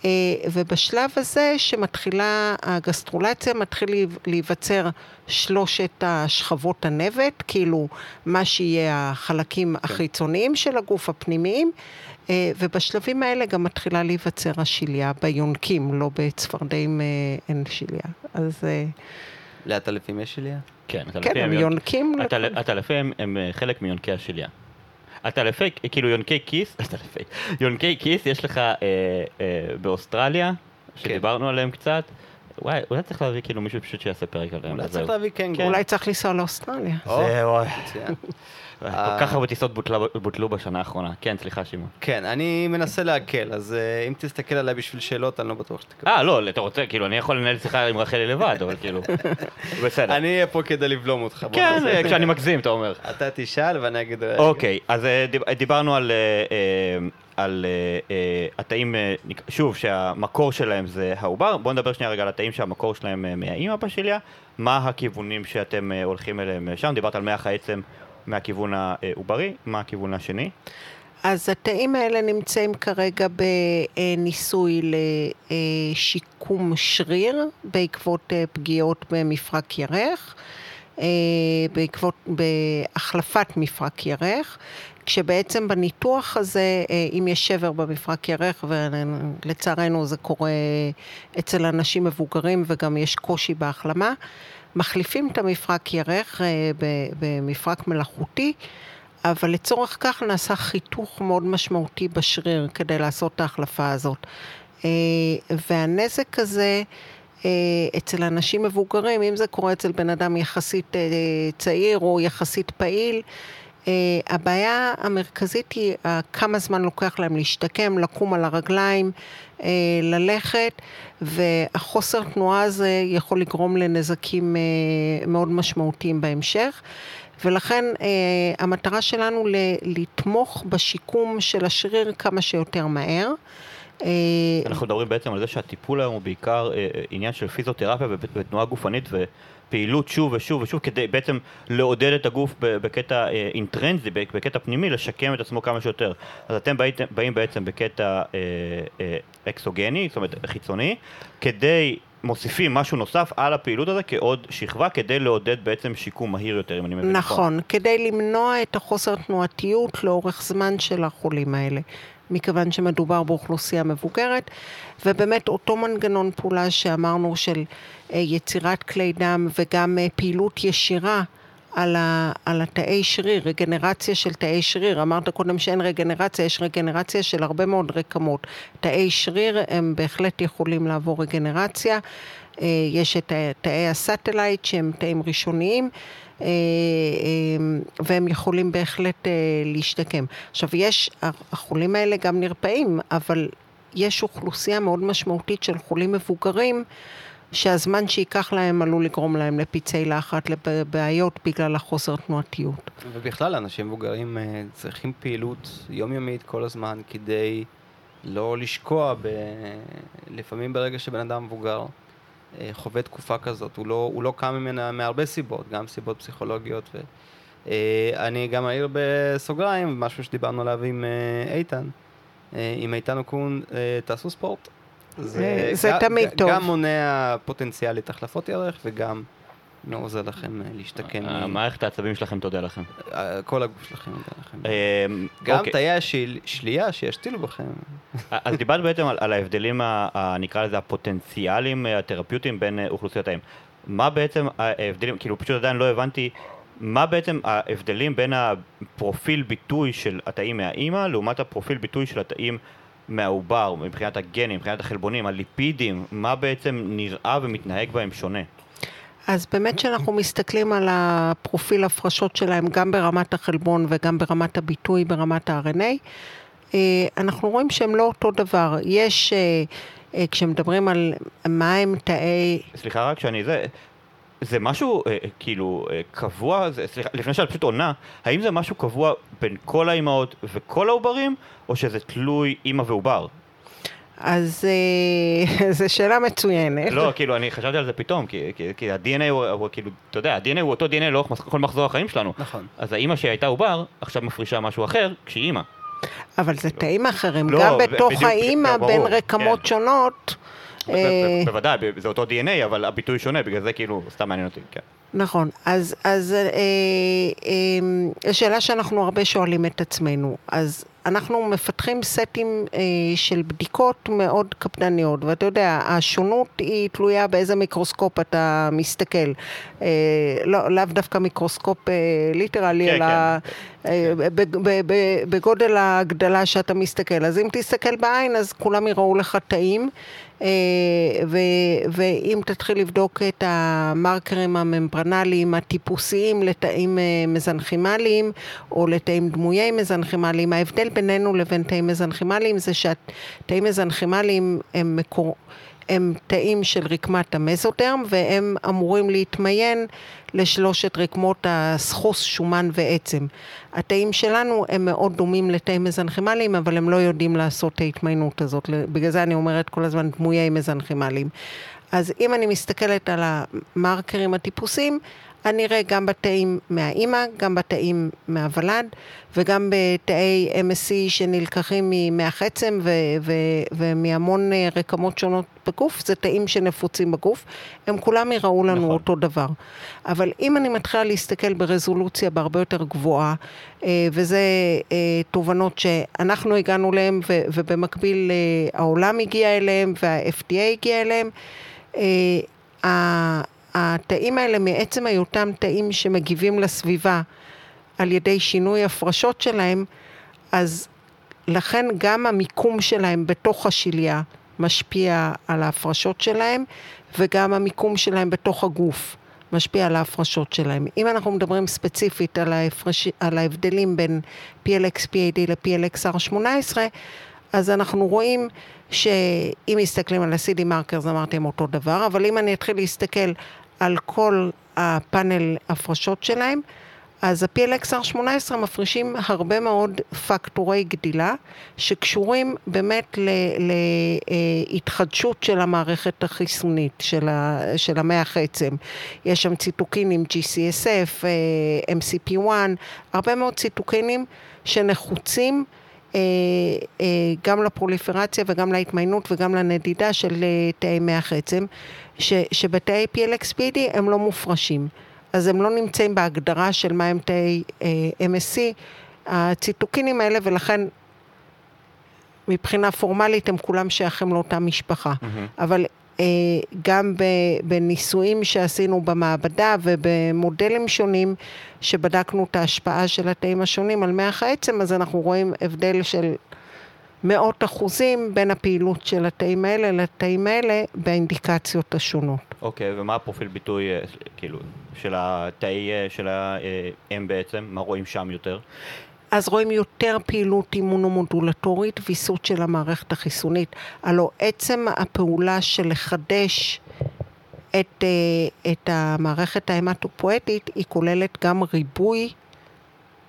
S4: אה, ובשלב הזה שמתחילה הגסטרולציה, מתחיל להיווצר שלושת השכבות הנבט, כאילו מה שיהיה החלקים כן. החיצוניים של הגוף, הפנימיים, אה, ובשלבים האלה גם מתחילה להיווצר השליה ביונקים, לא בצפרדעים אה, אין שליה. אז...
S2: לעטלפים יש שליה?
S3: כן,
S4: כן, הם יונקים.
S3: עטלפים הם אה, חלק מיונקי השליה. עטלפי, כאילו יונקי כיס, (laughs) עטלפי, יונקי כיס יש לך אה, אה, באוסטרליה, כן. שדיברנו כן. עליהם קצת. וואי, אולי צריך להביא כאילו מישהו פשוט שיעשה פרק עליהם.
S2: אולי צריך להביא קנגו.
S4: כן. אולי צריך לנסוע לאוסטרליה.
S3: זה, וואי. כל כך הרבה טיסות בוטלו בשנה האחרונה. כן, סליחה, שמעון.
S2: כן, אני מנסה להקל, אז אה, אם תסתכל עליי בשביל שאלות, אני לא בטוח שתקבל.
S3: אה, לא, אתה רוצה, כאילו, אני יכול לנהל שיחה עם רחלי לבד, אבל כאילו, (laughs) בסדר.
S2: אני אהיה פה כדי לבלום אותך.
S3: כן, כשאני מגזים, אתה אומר.
S2: אתה תשאל ואני אגיד...
S3: אוקיי, אז אה, דיברנו על... אה, על התאים, שוב, שהמקור שלהם זה העובר, בואו נדבר שנייה רגע על התאים שהמקור שלהם מהאימא בשליה, מה הכיוונים שאתם הולכים אליהם שם, דיברת על מח העצם מהכיוון העוברי, מה הכיוון השני?
S4: אז התאים האלה נמצאים כרגע בניסוי לשיקום שריר בעקבות פגיעות במפרק ירך, בעקבות, בהחלפת מפרק ירך, כשבעצם בניתוח הזה, אם יש שבר במפרק ירך, ולצערנו זה קורה אצל אנשים מבוגרים וגם יש קושי בהחלמה, מחליפים את המפרק ירך אה, במפרק מלאכותי, אבל לצורך כך נעשה חיתוך מאוד משמעותי בשריר כדי לעשות את ההחלפה הזאת. אה, והנזק הזה אה, אצל אנשים מבוגרים, אם זה קורה אצל בן אדם יחסית צעיר או יחסית פעיל, הבעיה המרכזית היא כמה זמן לוקח להם להשתקם, לקום על הרגליים, ללכת, והחוסר תנועה הזה יכול לגרום לנזקים מאוד משמעותיים בהמשך. ולכן המטרה שלנו לתמוך בשיקום של השריר כמה שיותר מהר. אה,
S3: אנחנו מדברים בעצם על זה שהטיפול היום הוא בעיקר אה, אה, עניין של פיזיותרפיה ותנועה גופנית ופעילות שוב ושוב ושוב כדי בעצם לעודד את הגוף בקטע אינטרנזי, בקטע פנימי, לשקם את עצמו כמה שיותר. אז אתם באים, באים בעצם בקטע אקסוגני, זאת אומרת חיצוני, כדי מוסיפים משהו נוסף על הפעילות הזו כעוד שכבה כדי לעודד בעצם שיקום מהיר יותר, אם אני מבין
S4: נכון. נכון, כדי למנוע את החוסר תנועתיות לאורך זמן של החולים האלה. מכיוון שמדובר באוכלוסייה מבוגרת, ובאמת אותו מנגנון פעולה שאמרנו של אה, יצירת כלי דם וגם אה, פעילות ישירה על, ה, על התאי שריר, רגנרציה של תאי שריר. אמרת קודם שאין רגנרציה, יש רגנרציה של הרבה מאוד רקמות. תאי שריר הם בהחלט יכולים לעבור רגנרציה. אה, יש את תאי ה satellite שהם תאים ראשוניים. אה, אה, והם יכולים בהחלט להשתקם. עכשיו, יש, החולים האלה גם נרפאים, אבל יש אוכלוסייה מאוד משמעותית של חולים מבוגרים שהזמן שייקח להם עלול לגרום להם לפצעי לחץ, לבעיות בגלל החוסר תנועתיות.
S2: ובכלל, אנשים מבוגרים אה, צריכים פעילות יומיומית כל הזמן כדי לא לשקוע ב... לפעמים ברגע שבן אדם מבוגר אה, חווה תקופה כזאת, הוא לא, הוא לא קם ממנה מהרבה סיבות, גם סיבות פסיכולוגיות. ו... אה, אני גם אעיר בסוגריים, משהו שדיברנו עליו עם איתן. עם איתן אוקון, תעשו ספורט.
S4: זה, זה גם, תמיד טוב.
S2: גם מונע פוטנציאלית החלפות ירך וגם לא עוזר לכם אה, להשתקם.
S3: המערכת העצבים שלכם תודה לכם.
S2: אה, כל הגוף שלכם תודה לכם. גם אוקיי. תאי השלייה שישתילו בכם.
S3: אז דיברת בעצם על ההבדלים, נקרא לזה הפוטנציאליים התרפיוטיים בין אוכלוסיות האם. מה בעצם ההבדלים, כאילו פשוט עדיין לא הבנתי מה בעצם ההבדלים בין הפרופיל ביטוי של התאים מהאימא לעומת הפרופיל ביטוי של התאים מהעובר, מבחינת הגנים, מבחינת החלבונים, הליפידים, מה בעצם נראה ומתנהג בהם שונה?
S4: אז באמת כשאנחנו מסתכלים על הפרופיל הפרשות שלהם, גם ברמת החלבון וגם ברמת הביטוי, ברמת ה-RNA, אה, אנחנו רואים שהם לא אותו דבר. יש, אה, אה, כשמדברים על מה הם תאי...
S3: סליחה רק שאני זה... זה משהו כאילו קבוע, זה, סליחה, לפני שאת פשוט עונה, האם זה משהו קבוע בין כל האימהות וכל העוברים, או שזה תלוי אימא ועובר?
S4: אז אה, (laughs) זו שאלה מצוינת.
S3: לא, כאילו, אני חשבתי על זה פתאום, כי, כי, כי ה-DNA הוא, הוא כאילו, אתה יודע, ה-DNA הוא אותו DNA לאורך כל מחזור החיים שלנו.
S2: נכון.
S3: אז האימא שהייתה עובר, עכשיו מפרישה משהו אחר, כשהיא אימא.
S4: אבל זה תאים אחרים, לא, גם בתוך האימא, בין רקמות כן. שונות.
S3: אה, בוודאי, זה אותו DNA, אבל הביטוי שונה, בגלל זה כאילו, סתם מעניין אותי, כן.
S4: נכון, אז, אז אה, אה, שאלה שאנחנו הרבה שואלים את עצמנו, אז אנחנו מפתחים סטים אה, של בדיקות מאוד קפדניות, ואתה יודע, השונות היא תלויה באיזה מיקרוסקופ אתה מסתכל. אה, לא, לאו דווקא מיקרוסקופ אה, ליטרלי, כן, אלא כן. אה, בגודל ההגדלה שאתה מסתכל. אז אם תסתכל בעין, אז כולם יראו לך טעים. אה, ואם תתחיל לבדוק את המרקרים הממברנליים הטיפוסיים לתאים אה, מזנכימליים או לתאים דמויי מזנכימליים, ההבדל בינינו לבין תאים מזנכימליים זה שהתאים מזנכימליים הם מקור... הם תאים של רקמת המזוטרם והם אמורים להתמיין לשלושת רקמות הסחוס, שומן ועצם. התאים שלנו הם מאוד דומים לתאים מזנכימליים, אבל הם לא יודעים לעשות את ההתמיינות הזאת. בגלל זה אני אומרת כל הזמן דמויי מזנכימליים. אז אם אני מסתכלת על המרקרים הטיפוסיים, אני אראה גם בתאים מהאימא, גם בתאים מהוולד וגם בתאי MSC שנלקחים ממח עצם ומהמון אה, רקמות שונות בגוף, זה תאים שנפוצים בגוף, הם כולם יראו לנו נכון. אותו דבר. אבל אם אני מתחילה להסתכל ברזולוציה בהרבה יותר גבוהה, אה, וזה אה, תובנות שאנחנו הגענו אליהן ובמקביל העולם הגיע אליהן וה-FDA הגיע אליהן, התאים האלה מעצם היותם תאים שמגיבים לסביבה על ידי שינוי הפרשות שלהם, אז לכן גם המיקום שלהם בתוך השליה משפיע על ההפרשות שלהם, וגם המיקום שלהם בתוך הגוף משפיע על ההפרשות שלהם. אם אנחנו מדברים ספציפית על, ההפרש... על ההבדלים בין PLX-PAD ל-PLX-R18, אז אנחנו רואים שאם מסתכלים על ה-CD מרקרס, אמרתי הם אותו דבר, אבל אם אני אתחיל להסתכל על כל הפאנל הפרשות שלהם, אז ה-PLXR18 מפרישים הרבה מאוד פקטורי גדילה שקשורים באמת להתחדשות של המערכת החיסונית, של, של המח עצם. יש שם ציטוקינים GCSF, MCP1, הרבה מאוד ציטוקינים שנחוצים אה, אה, גם לפרוליפרציה וגם להתמיינות וגם לנדידה של אה, תאי מח עצם, שבתאי PLXPD הם לא מופרשים. אז הם לא נמצאים בהגדרה של מהם תאי MSC, הציטוקינים האלה, ולכן מבחינה פורמלית הם כולם שייכים לאותה משפחה. Mm-hmm. אבל אה, גם בניסויים שעשינו במעבדה ובמודלים שונים, שבדקנו את ההשפעה של התאים השונים על מח העצם, אז אנחנו רואים הבדל של מאות אחוזים בין הפעילות של התאים האלה לתאים האלה באינדיקציות השונות.
S3: אוקיי, okay, ומה הפרופיל ביטוי, אה, כאילו, של התאי, אה, של האם בעצם? מה רואים שם יותר?
S4: אז רואים יותר פעילות אימונומודולטורית, ויסות של המערכת החיסונית. הלוא עצם הפעולה של לחדש את, אה, את המערכת ההמטופואטית, היא כוללת גם ריבוי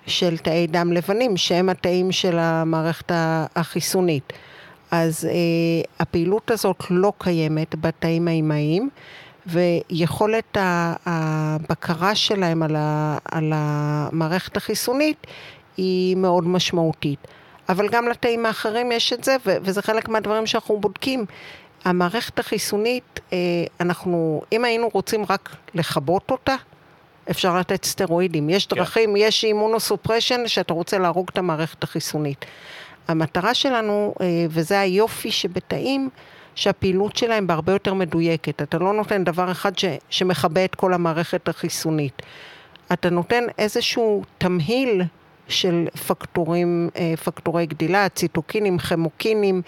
S4: של תאי דם לבנים, שהם התאים של המערכת החיסונית. אז אה, הפעילות הזאת לא קיימת בתאים האימהיים, ויכולת הבקרה שלהם על, ה, על המערכת החיסונית היא מאוד משמעותית. אבל גם לתאים האחרים יש את זה, וזה חלק מהדברים שאנחנו בודקים. המערכת החיסונית, אה, אנחנו, אם היינו רוצים רק לכבות אותה, אפשר לתת סטרואידים. יש כן. דרכים, yeah. יש אימונוסופרשן שאתה רוצה להרוג את המערכת החיסונית. המטרה שלנו, אה, וזה היופי שבתאים, שהפעילות שלהם בהרבה יותר מדויקת. אתה לא נותן דבר אחד ש, שמכבה את כל המערכת החיסונית. אתה נותן איזשהו תמהיל של פקטורים, אה, פקטורי גדילה, ציטוקינים, חמוקינים,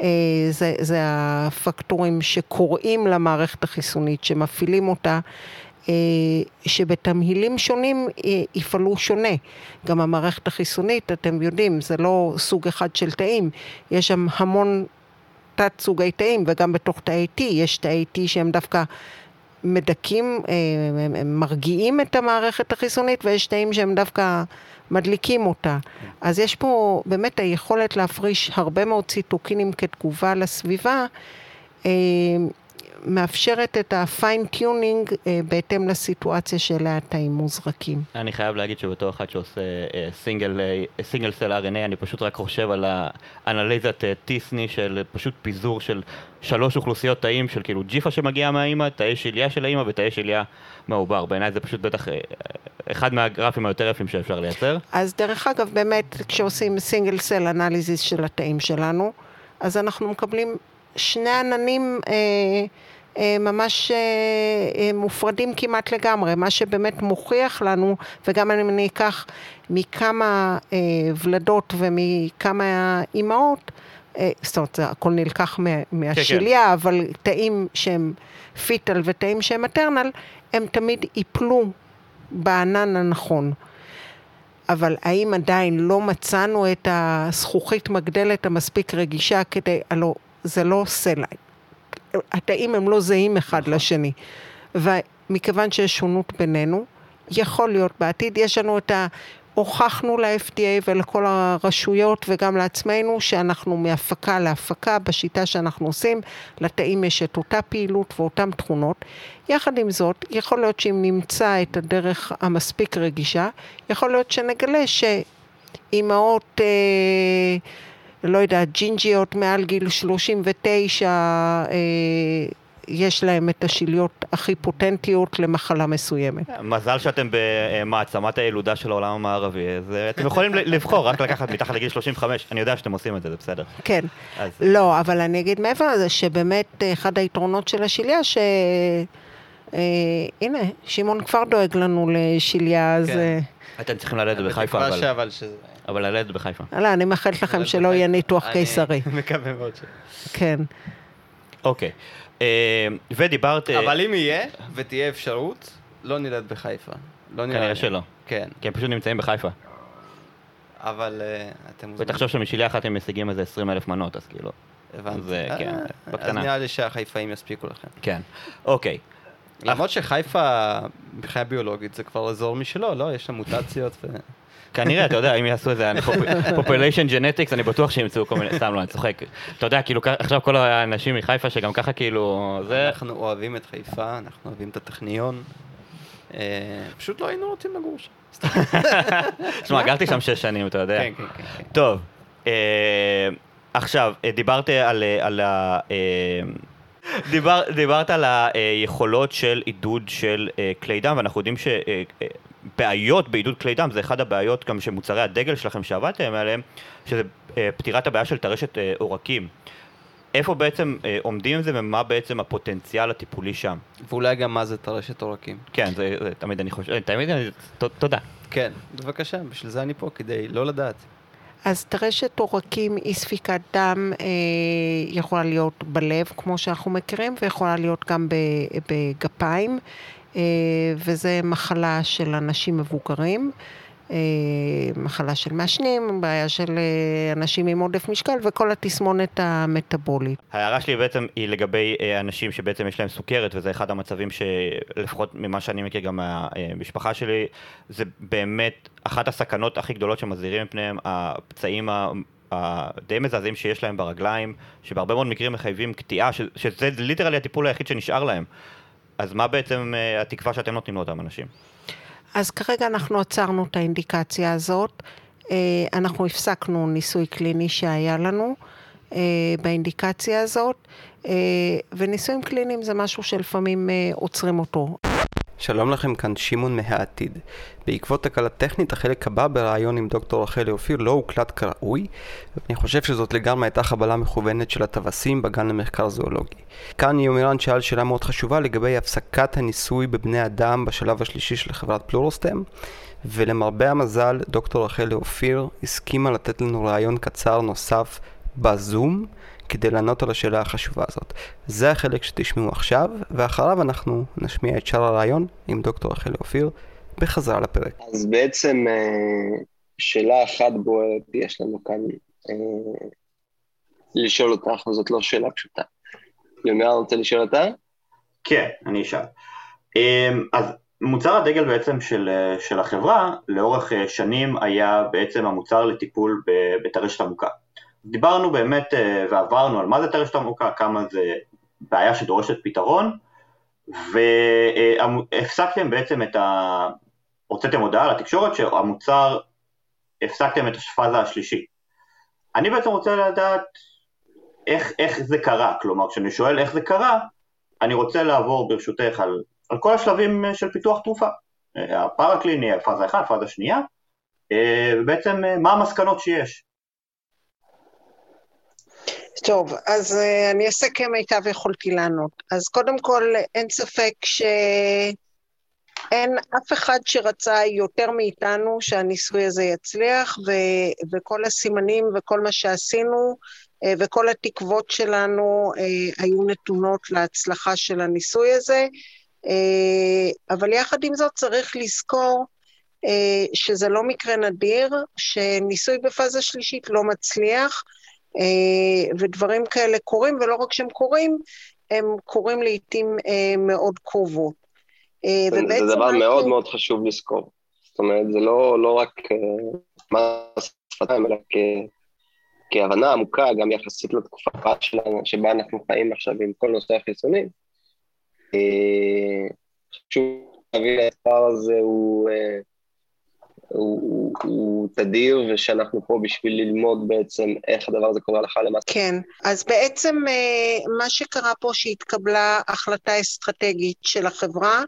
S4: אה, זה, זה הפקטורים שקוראים למערכת החיסונית, שמפעילים אותה. אה, שבתמהילים שונים יפעלו שונה. גם המערכת החיסונית, אתם יודעים, זה לא סוג אחד של תאים, יש שם המון תת סוגי תאים, וגם בתוך תאי T יש תאי T שהם דווקא מדכאים, הם מרגיעים את המערכת החיסונית, ויש תאים שהם דווקא מדליקים אותה. אז יש פה באמת היכולת להפריש הרבה מאוד ציטוקינים כתגובה לסביבה, אה, מאפשרת את ה fine-tuning אה, בהתאם לסיטואציה שאליה התאים מוזרקים.
S3: אני חייב להגיד שבתור אחד שעושה סינגל, סינגל סל RNA, אני פשוט רק חושב על האנליזת אה, טיסני של פשוט פיזור של שלוש אוכלוסיות תאים של כאילו ג'יפה שמגיעה מהאימא, תאי שליה של האימא ותאי שליה מעובר. בעיניי זה פשוט בטח אה, אחד מהגרפים היותר יפים שאפשר לייצר.
S4: אז דרך אגב, באמת, כשעושים סינגל סל אנליזיס של התאים שלנו, אז אנחנו מקבלים שני עננים אה, אה, ממש אה, אה, מופרדים כמעט לגמרי, מה שבאמת מוכיח לנו, וגם אם אני אקח מכמה אה, ולדות ומכמה אימהות, אה, זאת אומרת, זה הכל נלקח מהשליה, כן, כן. אבל תאים שהם פיטל ותאים שהם מטרנל, הם תמיד ייפלו בענן הנכון. אבל האם עדיין לא מצאנו את הזכוכית מגדלת המספיק רגישה כדי, הלוא זה לא סלע. התאים הם לא זהים אחד נכון. לשני. ומכיוון שיש שונות בינינו, יכול להיות בעתיד, יש לנו את ה... הוכחנו ל-FDA ולכל הרשויות וגם לעצמנו שאנחנו מהפקה להפקה בשיטה שאנחנו עושים, לתאים יש את אותה פעילות ואותן תכונות. יחד עם זאת, יכול להיות שאם נמצא את הדרך המספיק רגישה, יכול להיות שנגלה שאימהות... אה, לא יודעת, ג'ינג'יות מעל גיל 39, אה, יש להם את השיליות הכי פוטנטיות למחלה מסוימת.
S3: מזל שאתם במעצמת הילודה של העולם המערבי, אז אה, אתם יכולים לבחור, רק לקחת מתחת לגיל 35, אני יודע שאתם עושים את זה, זה בסדר.
S4: כן. אז... לא, אבל אני אגיד מעבר לזה, שבאמת אחד היתרונות של השיליה, ש... אה, הנה, שמעון כבר דואג לנו לשיליה, אז... כן.
S3: אה... אתם צריכים ללדת בחיפה, אבל... אבל ללדת בחיפה.
S4: לא, אני מאחלת לכם שלא יהיה ניתוח קיסרי.
S2: אני (laughs) מקווה מאוד ש...
S4: כן.
S3: אוקיי. אה, ודיברת...
S2: אה, אבל אם יהיה, ותהיה אפשרות, לא נלד בחיפה.
S3: לא כנראה שלא.
S2: כן.
S3: כי הם פשוט נמצאים בחיפה.
S2: אבל אה, אתם
S3: מוזמנים. ותחשוב שמשיליה אחת הם משיגים איזה 20 אלף מנות, אז כאילו...
S2: הבנתי. זה, כן, בקטנה. אז נראה לי שהחיפאים יספיקו לכם.
S3: כן. אוקיי.
S2: למרות שחיפה, מבחינה ביולוגית, זה כבר אזור משלו, לא? יש שם מוטציות ו...
S3: כנראה, אתה יודע, אם יעשו איזה population genetics, אני בטוח שימצאו כל מיני, סתם לא, אני צוחק. אתה יודע, כאילו, עכשיו כל האנשים מחיפה שגם ככה כאילו, זה...
S2: אנחנו אוהבים את חיפה, אנחנו אוהבים את הטכניון. אה, פשוט לא היינו רוצים לגור שם.
S3: תשמע, גרתי שם שש שנים, אתה יודע.
S2: כן, כן, כן, כן.
S3: טוב, אה, עכשיו, אה, דיברת על, ה... דיבר, דיברת על היכולות של עידוד של אה, כלי דם, ואנחנו יודעים שבעיות בעידוד כלי דם זה אחד הבעיות גם שמוצרי הדגל שלכם שעבדתם עליהם, שזה אה, פתירת הבעיה של טרשת אה, עורקים. איפה בעצם אה, עומדים עם זה ומה בעצם הפוטנציאל הטיפולי שם?
S2: ואולי גם מה זה טרשת עורקים.
S3: כן, זה, זה תמיד אני חושב, תמיד אני, ת, תודה.
S2: כן, בבקשה, בשביל זה אני פה, כדי לא לדעת.
S4: אז טרשת עורקים אי ספיקת דם אה, יכולה להיות בלב, כמו שאנחנו מכירים, ויכולה להיות גם ב, בגפיים, וזה מחלה של אנשים מבוגרים, אה, מחלה של מעשנים, בעיה של אה, אנשים עם עודף משקל, וכל התסמונת המטבולית.
S3: ההערה שלי בעצם היא לגבי אה, אנשים שבעצם יש להם סוכרת, וזה אחד המצבים שלפחות ממה שאני מכיר גם מהמשפחה שלי, זה באמת אחת הסכנות הכי גדולות שמזהירים מפניהם, הפצעים ה... הדי מזעזעים שיש להם ברגליים, שבהרבה מאוד מקרים מחייבים קטיעה, ש- שזה ליטרלי הטיפול היחיד שנשאר להם. אז מה בעצם אה, התקווה שאתם נותנים לאותם אנשים?
S4: אז כרגע אנחנו עצרנו את האינדיקציה הזאת. אה, אנחנו הפסקנו ניסוי קליני שהיה לנו אה, באינדיקציה הזאת, וניסויים קליניים זה משהו שלפעמים עוצרים אותו.
S5: שלום לכם, כאן שמעון מהעתיד. בעקבות תקלה טכנית, החלק הבא בריאיון עם דוקטור רחלי אופיר לא הוקלט כראוי, ואני חושב שזאת לגמרי הייתה חבלה מכוונת של הטווסים בגן למחקר זואולוגי. כאן יומירן שאל שאלה מאוד חשובה לגבי הפסקת הניסוי בבני אדם בשלב השלישי של חברת פלורוסטם, ולמרבה המזל, דוקטור רחלי אופיר הסכימה לתת לנו ראיון קצר נוסף בזום, כדי לענות על השאלה החשובה הזאת. זה החלק שתשמעו עכשיו, ואחריו אנחנו נשמיע את שאר הרעיון עם דוקטור רחלי אופיר בחזרה לפרק.
S6: אז בעצם אה, שאלה אחת בוערת יש לנו כאן אה, לשאול אותך, וזאת לא שאלה פשוטה. יומירה רוצה לשאול אותה?
S3: כן, אני אשאל. אמ, אז מוצר הדגל בעצם של, של החברה לאורך אה, שנים היה בעצם המוצר לטיפול בטרשת עמוקה. דיברנו באמת אה, ועברנו על מה זה טרשת עמוקה, כמה זה בעיה שדורשת פתרון, והפסקתם בעצם את ה... הוצאתם הודעה לתקשורת שהמוצר, הפסקתם את הפאזה השלישית. אני בעצם רוצה לדעת איך, איך זה קרה, כלומר כשאני שואל איך זה קרה, אני רוצה לעבור ברשותך על, על כל השלבים אה, של פיתוח תרופה. אה, הפארה-קליני, פאזה 1, פאזה שנייה, ובעצם מה המסקנות שיש.
S4: טוב, אז uh, אני אעשה כמיטב יכולתי לענות. אז קודם כל, אין ספק שאין אף אחד שרצה יותר מאיתנו שהניסוי הזה יצליח, ו- וכל הסימנים וכל מה שעשינו uh, וכל התקוות שלנו uh, היו נתונות להצלחה של הניסוי הזה. אבל יחד עם זאת צריך לזכור שזה לא מקרה נדיר, שניסוי בפאזה שלישית לא מצליח, ודברים כאלה קורים, ולא רק שהם קורים, הם קורים לעיתים אה, מאוד קרובות. אה,
S6: זה, דבר מאוד. מאוד חשוב לזכור. זאת אומרת, זה לא, לא רק מס שפתיים, אלא כ, כהבנה עמוקה, גם יחסית לתקופה שלנו, שבה אנחנו חיים עכשיו עם כל נושא החיסונים. חשוב להבין, המספר הזה הוא... הוא, הוא, הוא תדיר, ושאנחנו פה בשביל ללמוד בעצם איך הדבר הזה קורה הלכה למעשה.
S4: כן, אז בעצם אה, מה שקרה פה שהתקבלה החלטה אסטרטגית של החברה,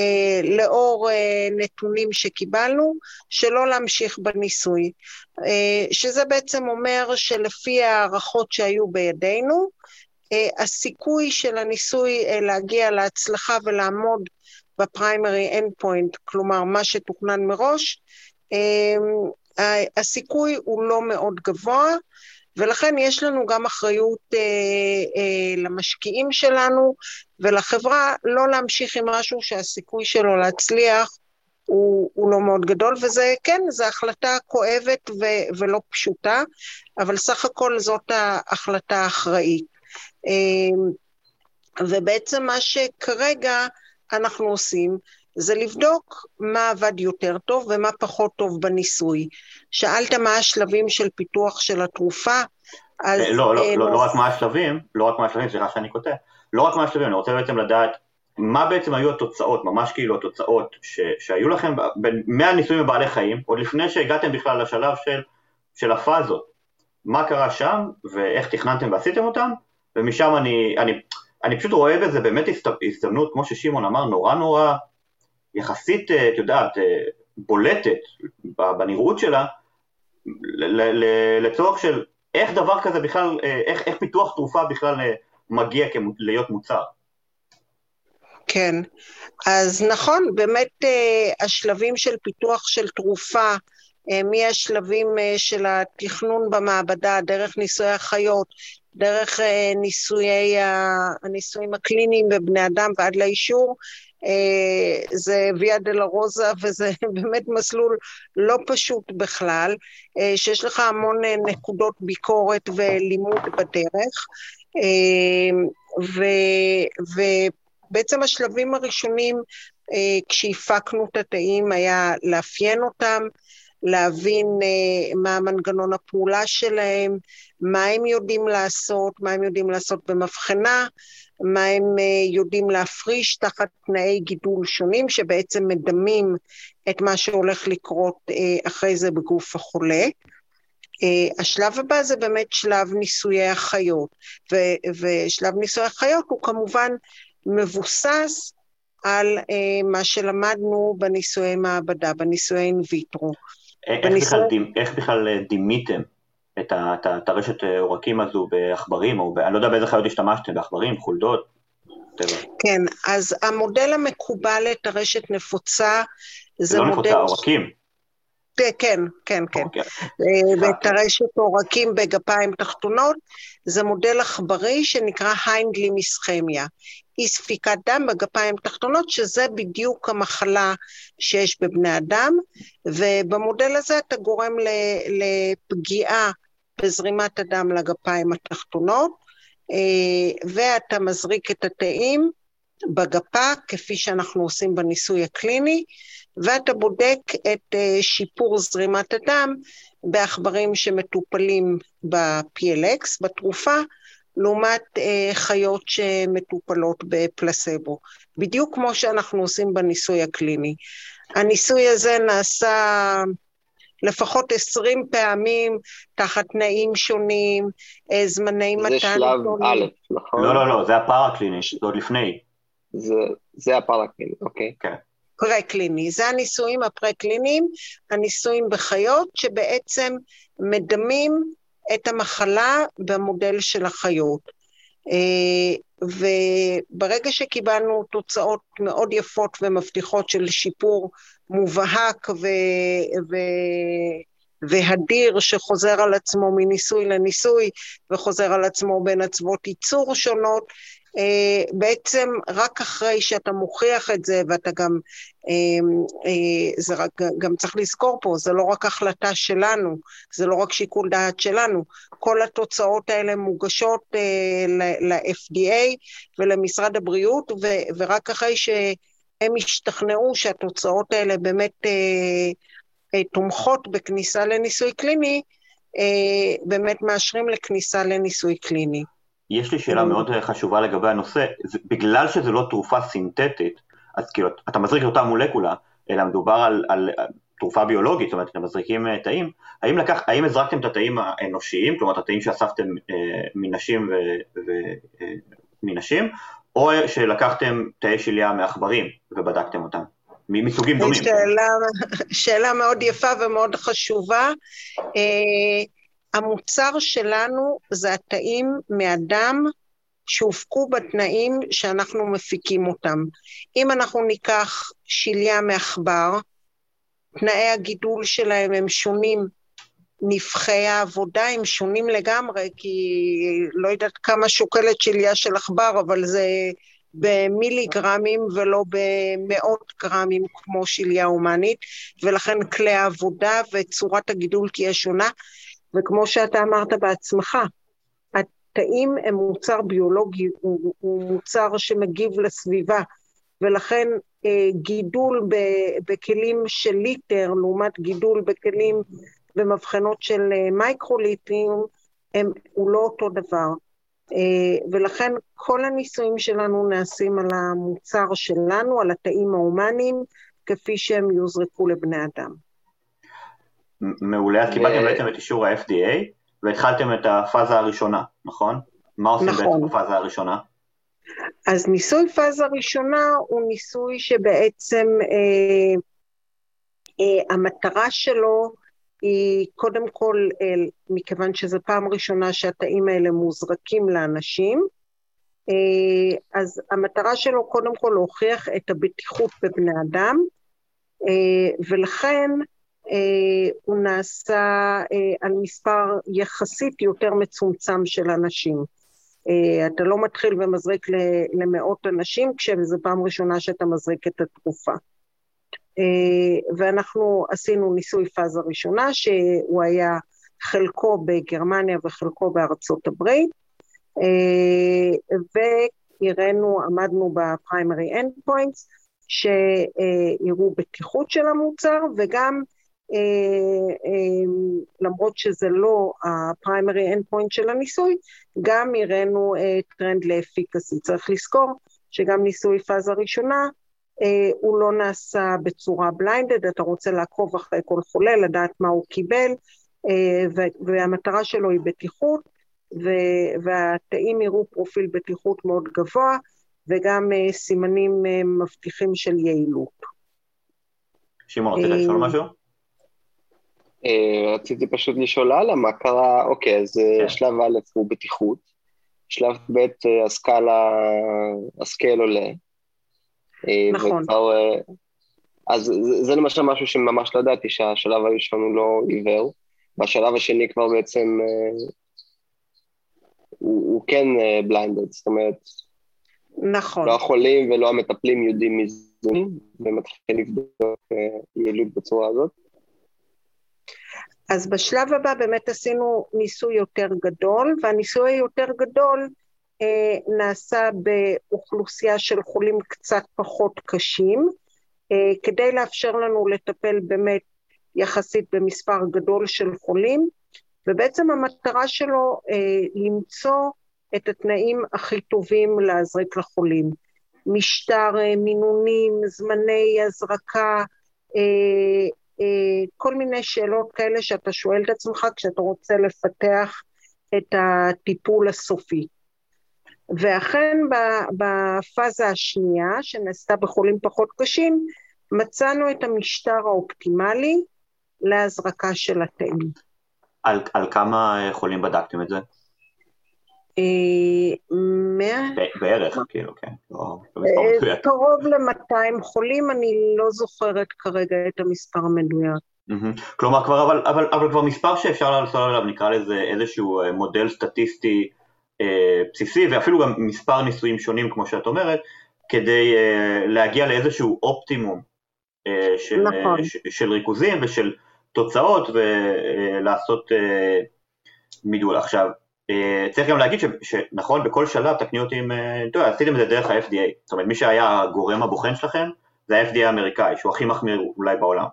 S4: אה, לאור אה, נתונים שקיבלנו, שלא להמשיך בניסוי. שזה בעצם אומר שלפי ההערכות שהיו בידינו, הסיכוי של הניסוי להגיע להצלחה ולעמוד ב primary endpoint, כלומר מה שתוכנן מראש, אמ, הסיכוי הוא לא מאוד גבוה, ולכן יש לנו גם אחריות אה, אה, למשקיעים שלנו ולחברה לא להמשיך עם משהו שהסיכוי שלו להצליח הוא, הוא לא מאוד גדול, וזה, כן, זו החלטה כואבת ו, ולא פשוטה, אבל סך הכל זאת ההחלטה האחראית. אמ, ובעצם מה שכרגע אנחנו עושים זה לבדוק מה עבד יותר טוב ומה פחות טוב בניסוי. שאלת מה השלבים של פיתוח של התרופה,
S3: אז... לא, לא, אה, לא, לא רק מה השלבים, לא רק מה השלבים, סליחה שאני כותב, לא רק מה השלבים, אני רוצה בעצם לדעת מה בעצם היו התוצאות, ממש כאילו התוצאות ש, שהיו לכם מהניסויים בבעלי חיים, עוד לפני שהגעתם בכלל לשלב של, של הפאזות. מה קרה שם, ואיך תכננתם ועשיתם אותם, ומשם אני, אני, אני פשוט רואה בזה באמת הזדמנות, כמו ששמעון אמר, נורא נורא, יחסית, אה, את יודעת, אה, בולטת בנראות שלה, לצורך של איך דבר כזה בכלל, אה, איך, איך פיתוח תרופה בכלל מגיע להיות מוצר.
S4: כן, אז נכון, באמת השלבים של פיתוח של תרופה, מהשלבים של התכנון במעבדה, דרך ניסויי החיות, דרך ניסויי, הניסויים הקליניים בבני אדם ועד לאישור, אה, זה ויה דלרוזה (laughs) וזה באמת מסלול לא פשוט בכלל, אה, שיש לך המון אה, נקודות ביקורת ולימוד בדרך. ו, ובעצם השלבים הראשונים כשהפקנו את התאים היה לאפיין אותם, להבין מה מנגנון הפעולה שלהם, מה הם יודעים לעשות, מה הם יודעים לעשות במבחנה, מה הם אה, יודעים להפריש תחת תנאי גידול שונים שבעצם מדמים את מה שהולך לקרות אה, אחרי זה בגוף החולה. Uh, השלב הבא זה באמת שלב ניסויי החיות, ו- ושלב ניסויי החיות הוא כמובן מבוסס על uh, מה שלמדנו בניסויי מעבדה, בניסויי אינוויטרו.
S3: איך, בניסוי... איך בכלל דימיתם את, את, את הרשת אה, עורקים הזו בעכברים, או אני לא יודע באיזה חיות השתמשתם, בעכברים, חולדות?
S4: כן, אז המודל המקובל לטרשת נפוצה זה,
S3: לא
S4: מודל...
S3: נפוצה, עורקים.
S4: כן, כן, כן. אוקיי. אה, וטרשת עורקים בגפיים תחתונות, זה מודל עכברי שנקרא היינדלי מסכמיה. אי ספיקת דם בגפיים תחתונות, שזה בדיוק המחלה שיש בבני אדם, ובמודל הזה אתה גורם לפגיעה בזרימת הדם לגפיים התחתונות, אה, ואתה מזריק את התאים בגפה, כפי שאנחנו עושים בניסוי הקליני, ואתה בודק את אה, שיפור זרימת הדם בעכברים שמטופלים ב-PLX, בתרופה, לעומת אה, חיות שמטופלות בפלסבו, בדיוק כמו שאנחנו עושים בניסוי הקליני. הניסוי הזה נעשה לפחות עשרים פעמים, תחת תנאים שונים, אה, זמני מתן
S6: שונים. זה שלב א', נכון?
S3: לא, לא, לא, זה הפארה-קליני, זה עוד לפני.
S6: זה, זה הפארה-קליני, אוקיי.
S3: כן.
S4: פרה-קליני, זה הניסויים הפרה-קליניים, הניסויים בחיות, שבעצם מדמים את המחלה במודל של החיות. אה, וברגע שקיבלנו תוצאות מאוד יפות ומבטיחות של שיפור מובהק ו... ו... והדיר שחוזר על עצמו מניסוי לניסוי וחוזר על עצמו בין אצוות ייצור שונות, בעצם רק אחרי שאתה מוכיח את זה ואתה גם, אה, אה, זה רק, גם צריך לזכור פה, זה לא רק החלטה שלנו, זה לא רק שיקול דעת שלנו, כל התוצאות האלה מוגשות ל-FDA ולמשרד הבריאות ו- ורק אחרי שהם השתכנעו שהתוצאות האלה באמת תומכות בכניסה לניסוי קליני, באמת מאשרים לכניסה לניסוי קליני.
S3: יש לי שאלה מאוד חשובה לגבי הנושא, זה, בגלל שזו לא תרופה סינתטית, אז כאילו, אתה מזריק אותה מולקולה, אלא מדובר על, על, על תרופה ביולוגית, זאת אומרת, אתם מזריקים אה, תאים, האם, לקח, האם הזרקתם את התאים האנושיים, כלומר, את התאים שאספתם אה, מנשים ומנשים, אה, או שלקחתם תאי שליה מעכברים ובדקתם אותם? מסוגים דומים.
S4: שאלה, שאלה מאוד יפה ומאוד חשובה. אה, המוצר שלנו זה התאים מאדם שהופקו בתנאים שאנחנו מפיקים אותם. אם אנחנו ניקח שליה מעכבר, תנאי הגידול שלהם הם שונים, נבחי העבודה הם שונים לגמרי, כי לא יודעת כמה שוקלת שליה של עכבר, אבל זה במיליגרמים ולא במאות גרמים כמו שליה הומנית, ולכן כלי העבודה וצורת הגידול תהיה שונה. וכמו שאתה אמרת בעצמך, התאים הם מוצר ביולוגי, הוא, הוא מוצר שמגיב לסביבה, ולכן גידול בכלים של ליטר לעומת גידול בכלים במבחנות של מייקרוליטרים הוא לא אותו דבר. ולכן כל הניסויים שלנו נעשים על המוצר שלנו, על התאים ההומניים, כפי שהם יוזרקו לבני אדם.
S3: מעולה, אז קיבלתם בעצם את אישור ה-FDA והתחלתם את הפאזה הראשונה, נכון? מה עושים נכון. בעצם בפאזה הראשונה?
S4: אז ניסוי פאזה ראשונה הוא ניסוי שבעצם אה, אה, המטרה שלו היא קודם כל, אה, מכיוון שזו פעם ראשונה שהתאים האלה מוזרקים לאנשים, אה, אז המטרה שלו קודם כל להוכיח את הבטיחות בבני אדם, אה, ולכן הוא נעשה על מספר יחסית יותר מצומצם של אנשים. אתה לא מתחיל ומזריק למאות אנשים כשזו פעם ראשונה שאתה מזריק את התרופה. ואנחנו עשינו ניסוי פאזה ראשונה, שהוא היה חלקו בגרמניה וחלקו בארצות הברית, והראינו, עמדנו ב primary endpoints, שיראו בטיחות של המוצר וגם אה, אה, למרות שזה לא endpoint של הניסוי, גם הראינו אה, trend ל efficacy. צריך לזכור שגם ניסוי פאזה ראשונה הוא לא נעשה בצורה בליינדד, אתה רוצה לעקוב אחרי כל חולה, לדעת מה הוא קיבל, והמטרה שלו היא בטיחות, והתאים יראו פרופיל בטיחות מאוד גבוה, וגם סימנים מבטיחים של יעילות.
S3: שמעון, רצית לשאול אה, משהו?
S6: רציתי פשוט לשאול הלאה, מה קרה, אוקיי, אז כן. שלב א' הוא בטיחות, שלב ב' הסקאלה, הסקייל עולה.
S4: נכון. וכבר,
S6: אז זה, זה למשל משהו שממש לא ידעתי, שהשלב הראשון הוא לא עיוור, והשלב השני כבר בעצם הוא, הוא כן בליינדד, זאת אומרת,
S4: נכון.
S6: לא החולים ולא המטפלים יודעים מזה, ומתחילים לבדוק אה, יעילות בצורה הזאת.
S4: אז בשלב הבא באמת עשינו ניסוי יותר גדול, והניסוי היותר גדול אה, נעשה באוכלוסייה של חולים קצת פחות קשים, אה, כדי לאפשר לנו לטפל באמת יחסית במספר גדול של חולים, ובעצם המטרה שלו אה, למצוא את התנאים הכי טובים להזריק לחולים. משטר אה, מינונים, זמני הזרקה, אה, כל מיני שאלות כאלה שאתה שואל את עצמך כשאתה רוצה לפתח את הטיפול הסופי. ואכן בפאזה השנייה, שנעשתה בחולים פחות קשים, מצאנו את המשטר האופטימלי להזרקה של התאים.
S3: על, על כמה חולים בדקתם את זה?
S4: מאה...
S3: בערך, כאילו, כן. לא, לא
S4: אה, קרוב ל-200 חולים, אני לא זוכרת כרגע את המספר המדויק.
S3: כלומר, כבר, אבל, אבל, אבל כבר מספר שאפשר לעשות עליו, נקרא לזה איזשהו אה, מודל סטטיסטי אה, בסיסי, ואפילו גם מספר ניסויים שונים, כמו שאת אומרת, כדי אה, להגיע לאיזשהו אופטימום אה, של, נכון. אה, ש, של ריכוזים ושל תוצאות, ולעשות אה, מידול. עכשיו, אה, צריך גם להגיד שנכון, בכל שלב, תקני אותי אם, אה, אתה יודע, עשיתם את זה דרך ה-FDA, זאת אומרת, מי שהיה הגורם הבוחן שלכם, זה ה-FDA האמריקאי, שהוא הכי מחמיר אולי בעולם.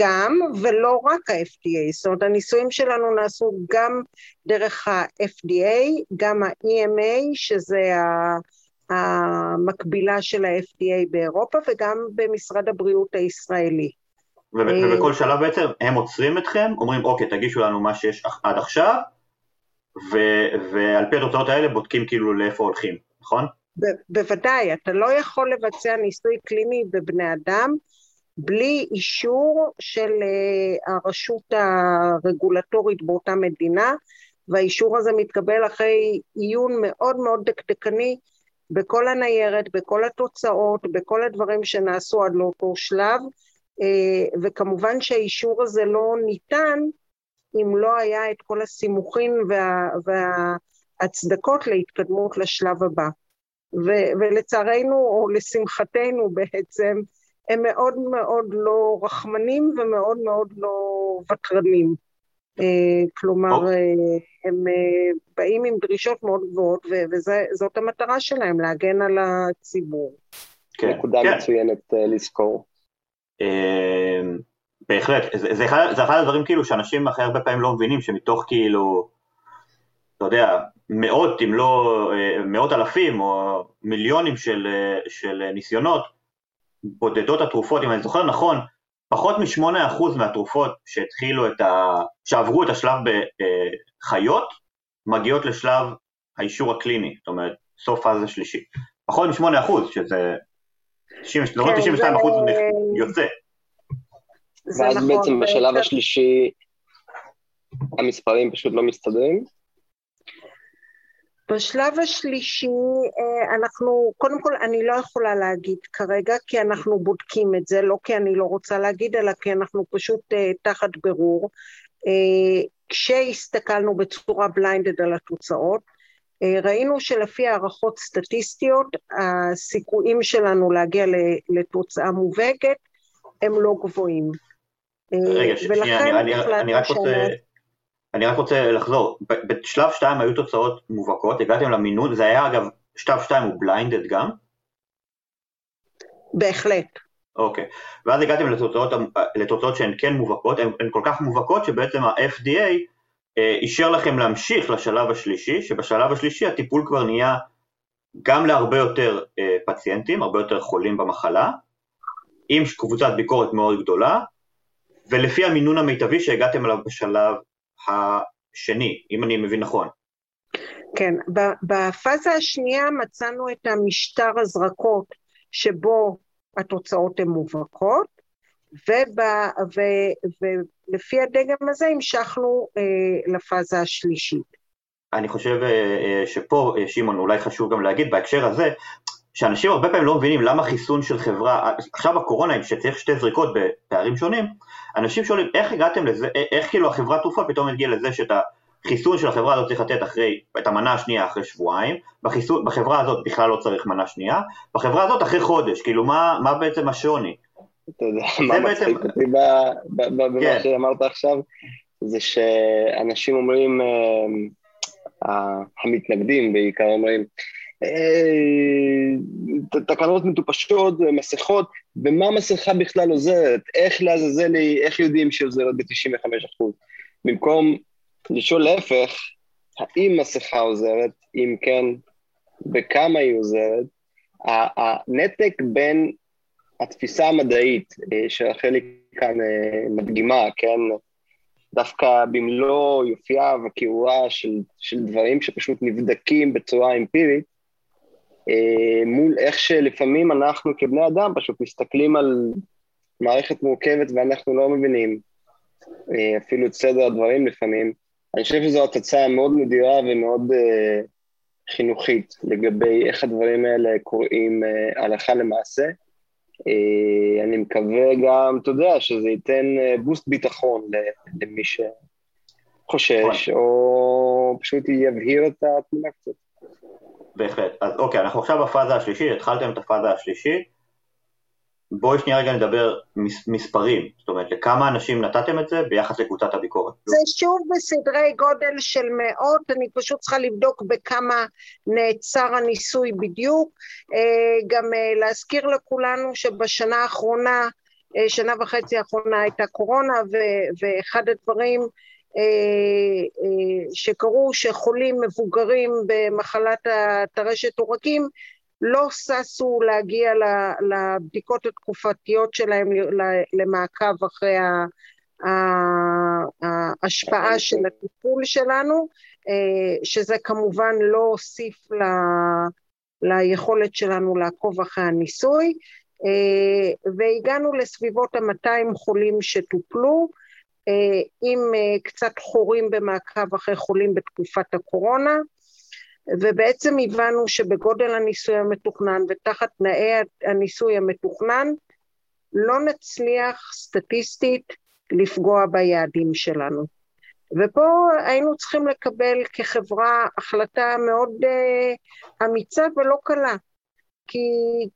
S4: גם, ולא רק ה-FDA, זאת אומרת, הניסויים שלנו נעשו גם דרך ה-FDA, גם ה-EMA, שזה המקבילה של ה-FDA באירופה, וגם במשרד הבריאות הישראלי.
S3: אה, ובכל שלב בעצם הם עוצרים אתכם, אומרים, אוקיי, תגישו לנו מה שיש עד עכשיו, ו- ועל פי התוצאות האלה בודקים כאילו לאיפה הולכים, נכון?
S4: ב- בוודאי, אתה לא יכול לבצע ניסוי קליני בבני אדם בלי אישור של uh, הרשות הרגולטורית באותה מדינה, והאישור הזה מתקבל אחרי עיון מאוד מאוד דקדקני בכל הניירת, בכל התוצאות, בכל הדברים שנעשו עד לאותו שלב, uh, וכמובן שהאישור הזה לא ניתן אם לא היה את כל הסימוכים וה, וההצדקות להתקדמות לשלב הבא. ו, ולצערנו, או לשמחתנו בעצם, הם מאוד מאוד לא רחמנים ומאוד מאוד לא ותרנים. אה, כלומר, אה, הם אה, באים עם דרישות מאוד גבוהות, וזאת המטרה שלהם, להגן על הציבור.
S6: כן, נקודה כן. מצוינת לזכור.
S3: בהחלט, זה, זה, אחד, זה אחד הדברים כאילו שאנשים אחרי הרבה פעמים לא מבינים, שמתוך כאילו, אתה יודע, מאות אם לא מאות אלפים או מיליונים של, של ניסיונות, בודדות התרופות, אם אני זוכר נכון, פחות מ-8% מהתרופות שהתחילו את ה... שעברו את השלב בחיות, מגיעות לשלב האישור הקליני, זאת אומרת, סוף פאזה שלישית. פחות מ-8%, שזה... 92% כן, יוצא.
S6: ואז נכון, בעצם בשלב השלישי המספרים פשוט לא מסתדרים?
S4: בשלב השלישי אה, אנחנו, קודם כל אני לא יכולה להגיד כרגע כי אנחנו בודקים את זה, לא כי אני לא רוצה להגיד אלא כי אנחנו פשוט אה, תחת בירור. אה, כשהסתכלנו בצורה בליינדד על התוצאות, ראינו שלפי הערכות סטטיסטיות הסיכויים שלנו להגיע לתוצאה מובהקת הם לא גבוהים.
S3: רגע, שנייה, אני, אני, אני רק רוצה... אני רק רוצה לחזור, בשלב 2 היו תוצאות מובהקות, הגעתם למינון, זה היה אגב, שלב 2 הוא בליינדד גם?
S4: בהחלט.
S3: אוקיי, ואז הגעתם לתוצאות, לתוצאות שהן כן מובהקות, הן, הן כל כך מובהקות שבעצם ה-FDA אה, אישר לכם להמשיך לשלב השלישי, שבשלב השלישי הטיפול כבר נהיה גם להרבה יותר אה, פציינטים, הרבה יותר חולים במחלה, עם קבוצת ביקורת מאוד גדולה, ולפי המינון המיטבי שהגעתם אליו בשלב השני, אם אני מבין נכון.
S4: כן, בפאזה השנייה מצאנו את המשטר הזרקות שבו התוצאות הן מובהקות, ולפי הדגם הזה המשכנו אה, לפאזה השלישית.
S3: אני חושב אה, שפה, אה, שמעון, אולי חשוב גם להגיד בהקשר הזה, שאנשים הרבה פעמים לא מבינים למה חיסון של חברה, עכשיו הקורונה, שצריך שתי זריקות בפערים שונים, אנשים שואלים איך הגעתם לזה, איך כאילו החברת תרופה פתאום הגיעה לזה שאת החיסון של החברה הזאת צריך לתת אחרי, את המנה השנייה אחרי שבועיים, בחיסון, בחברה הזאת בכלל לא צריך מנה שנייה, בחברה הזאת אחרי חודש, כאילו מה, מה בעצם השוני?
S6: אתה יודע, מה מצחיק אותי במה כן. שאמרת עכשיו, זה שאנשים אומרים, אה, המתנגדים בעיקר אומרים, אה, תקנות מטופשות, מסכות, ומה מסכה בכלל עוזרת? איך לעזאזל היא, איך יודעים שהיא עוזרת ב-95%? במקום לשאול להפך, האם מסכה עוזרת, אם כן, בכמה היא עוזרת, הנתק בין התפיסה המדעית אה, שרחלי כאן אה, מדגימה, כן, דווקא במלוא יופייה וכיעורה של, של דברים שפשוט נבדקים בצורה אמפירית, אה, מול איך שלפעמים אנחנו כבני אדם פשוט מסתכלים על מערכת מורכבת ואנחנו לא מבינים אה, אפילו את סדר הדברים לפעמים. אני חושב שזו התוצאה מאוד נדירה ומאוד uh, חינוכית לגבי איך הדברים האלה קורים uh, הלכה למעשה. Uh, אני מקווה גם, אתה יודע, שזה ייתן uh, בוסט ביטחון למי שחושש, נכון. או פשוט יבהיר את התמונה קצת.
S3: בהחלט. אז אוקיי, אנחנו עכשיו בפאזה השלישית, התחלתם את הפאזה השלישית. בואי שנייה רגע נדבר מס, מספרים, זאת אומרת, לכמה אנשים נתתם את זה ביחס לקבוצת הביקורת?
S4: זה שוב בסדרי גודל של מאות, אני פשוט צריכה לבדוק בכמה נעצר הניסוי בדיוק. אה, גם אה, להזכיר לכולנו שבשנה האחרונה, אה, שנה וחצי האחרונה הייתה קורונה, ואחד הדברים שקרו שחולים מבוגרים במחלת הטרשת עורקים לא ששו להגיע לבדיקות התקופתיות שלהם למעקב אחרי ההשפעה של הטיפול שלנו, אה, שזה כמובן לא הוסיף ליכולת שלנו לעקוב אחרי הניסוי, והגענו לסביבות ה-200 חולים שטופלו, אה, עם אה, קצת חורים במעקב אחרי חולים בתקופת הקורונה, ובעצם הבנו שבגודל הניסוי המתוכנן ותחת תנאי הניסוי המתוכנן, לא נצליח סטטיסטית לפגוע ביעדים שלנו. ופה היינו צריכים לקבל כחברה החלטה מאוד uh, אמיצה ולא קלה. כי,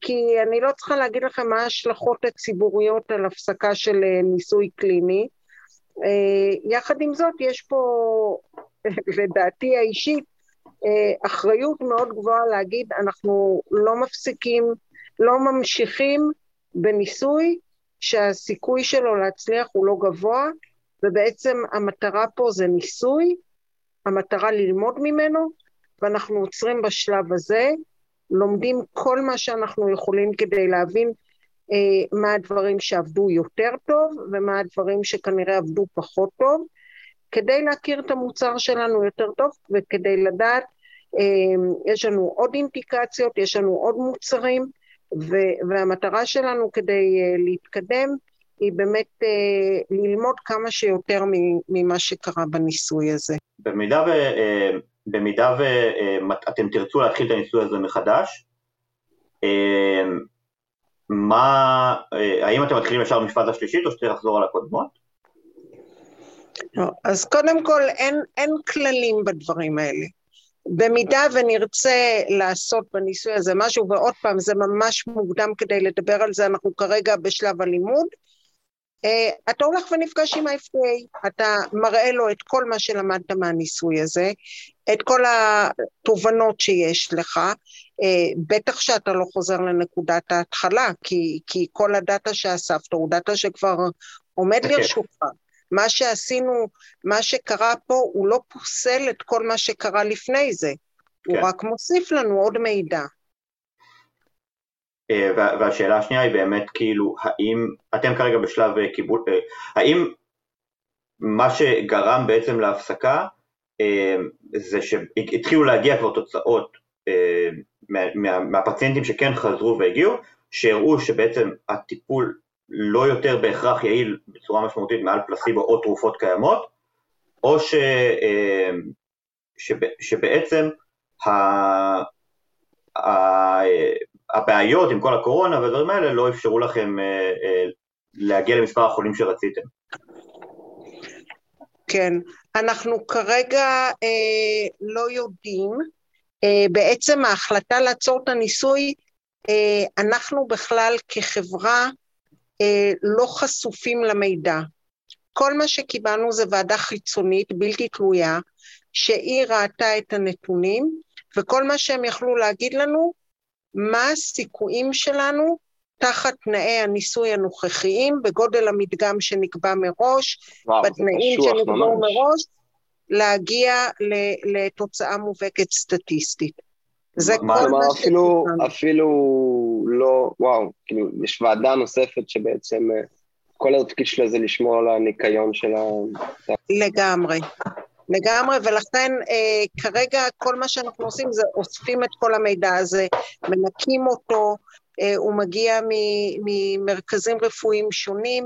S4: כי אני לא צריכה להגיד לכם מה ההשלכות הציבוריות על הפסקה של uh, ניסוי קליני, אה, יחד עם זאת, יש פה, (laughs) לדעתי האישית, אה, אחריות מאוד גבוהה להגיד, אנחנו לא מפסיקים לא ממשיכים בניסוי שהסיכוי שלו להצליח הוא לא גבוה, ובעצם המטרה פה זה ניסוי, המטרה ללמוד ממנו, ואנחנו עוצרים בשלב הזה, לומדים כל מה שאנחנו יכולים כדי להבין אה, מה הדברים שעבדו יותר טוב ומה הדברים שכנראה עבדו פחות טוב, כדי להכיר את המוצר שלנו יותר טוב וכדי לדעת, אה, יש לנו עוד אינדיקציות, יש לנו עוד מוצרים, והמטרה שלנו כדי אה, להתקדם היא באמת אה, ללמוד כמה שיותר ממה שקרה בניסוי הזה.
S3: במידה, ו, אה, במידה ואתם תרצו להתחיל את הניסוי הזה מחדש, מה, האם אתם מתחילים ישר במשפט השלישית או שצריך לחזור על הקודמות?
S4: לא, אז קודם כל אין, אין כללים בדברים האלה. במידה ונרצה לעשות בניסוי הזה משהו, ועוד פעם, זה ממש מוקדם כדי לדבר על זה, אנחנו כרגע בשלב הלימוד, אה, אתה הולך ונפגש עם ה-FDA, אתה מראה לו את כל מה שלמדת מהניסוי הזה, את כל התובנות שיש לך, אה, בטח שאתה לא חוזר לנקודת ההתחלה, כי, כי כל הדאטה שאספת הוא דאטה שכבר עומד okay. לרשותך. מה שעשינו, מה שקרה פה, הוא לא פוסל את כל מה שקרה לפני זה, כן. הוא רק מוסיף לנו עוד מידע.
S3: אה, והשאלה השנייה היא באמת כאילו, האם אתם כרגע בשלב אה, קיבול, האם מה שגרם בעצם להפסקה זה שהתחילו להגיע כבר תוצאות מה, מה, מהפציינטים שכן חזרו והגיעו, שהראו שבעצם הטיפול לא יותר בהכרח יעיל בצורה משמעותית מעל פלסיבו או תרופות קיימות, או ש, שבע, שבעצם ה, הבעיות עם כל הקורונה והדברים האלה לא אפשרו לכם אה, אה, להגיע למספר החולים שרציתם.
S4: כן, אנחנו כרגע אה, לא יודעים. אה, בעצם ההחלטה לעצור את הניסוי, אה, אנחנו בכלל כחברה אה, לא חשופים למידע. כל מה שקיבלנו זה ועדה חיצונית, בלתי תלויה, שהיא ראתה את הנתונים, וכל מה שהם יכלו להגיד לנו, מה הסיכויים שלנו תחת תנאי הניסוי הנוכחיים, בגודל המדגם שנקבע מראש, וואו, בתנאים שנקבעו מראש, להגיע לתוצאה מובהקת סטטיסטית.
S6: זה כל מה ש... אפילו, אפילו לא, וואו, כאילו, יש ועדה נוספת שבעצם אה, כל התפקיד שלה זה לשמור על הניקיון של ה...
S4: לגמרי. לגמרי, ולכן אה, כרגע כל מה שאנחנו עושים זה אוספים את כל המידע הזה, מנקים אותו, הוא מגיע ממרכזים רפואיים שונים,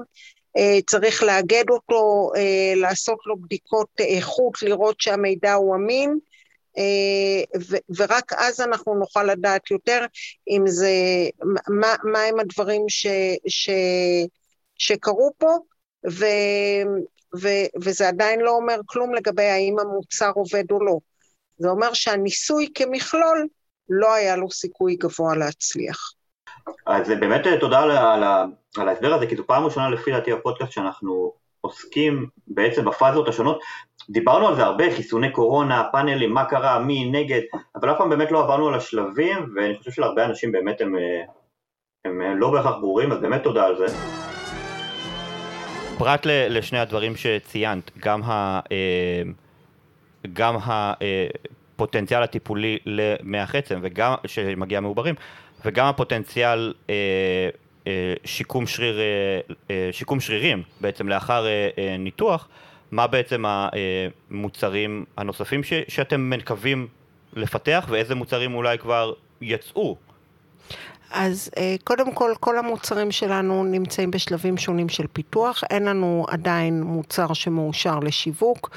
S4: אה, צריך לאגד אותו, אה, לעשות לו בדיקות איכות, לראות שהמידע הוא אמין, אה, ורק אז אנחנו נוכל לדעת יותר אם זה, מה, מה הם הדברים ש, ש, שקרו פה, ו, ו- וזה עדיין לא אומר כלום לגבי האם המוצר עובד או לא. זה אומר שהניסוי כמכלול, לא היה לו סיכוי גבוה להצליח.
S3: אז באמת אה, תודה על, על, על ההסבר הזה, כי זו פעם ראשונה לפי דעתי בפודקאסט שאנחנו עוסקים בעצם בפאזות השונות. דיברנו על זה הרבה, חיסוני קורונה, פאנלים, מה קרה, מי, נגד, אבל אף פעם באמת לא עברנו על השלבים, ואני חושב שלהרבה אנשים באמת הם, אה, הם, לא בהכרח ברורים, אז באמת תודה על זה. פרט לשני הדברים שציינת, גם, ה, אה, גם הפוטנציאל הטיפולי למח עצם, וגם, שמגיע מעוברים, וגם הפוטנציאל אה, שיקום, שריר, שיקום שרירים בעצם לאחר ניתוח, מה בעצם המוצרים הנוספים ש, שאתם מקווים לפתח ואיזה מוצרים אולי כבר יצאו
S4: אז אה, קודם כל, כל המוצרים שלנו נמצאים בשלבים שונים של פיתוח. אין לנו עדיין מוצר שמאושר לשיווק.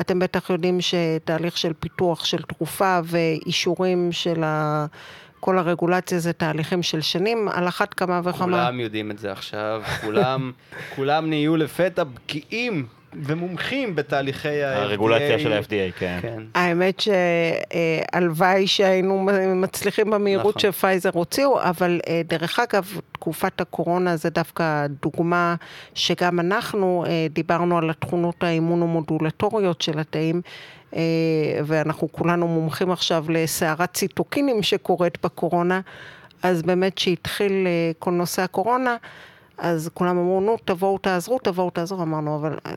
S4: אתם בטח יודעים שתהליך של פיתוח של תרופה ואישורים של ה... כל הרגולציה זה תהליכים של שנים, על אחת כמה וכמה.
S2: כולם יודעים את זה עכשיו, כולם, (laughs) כולם נהיו לפתע בקיאים ומומחים בתהליכי ה-FDA.
S3: הרגולציה של ה-FDA, כן. כן.
S4: האמת שהלוואי שהיינו מצליחים במהירות נכון. שפייזר הוציאו, אבל אה, דרך אגב, תקופת הקורונה זה דווקא דוגמה שגם אנחנו אה, דיברנו על התכונות האימונומודולטוריות של התאים. אה, ואנחנו כולנו מומחים עכשיו לסערת ציטוקינים שקורית בקורונה, אז באמת כשהתחיל אה, כל נושא הקורונה, אז כולם אמרו, נו, תבואו תעזרו, תבואו תעזרו. אמרנו, אבל אה,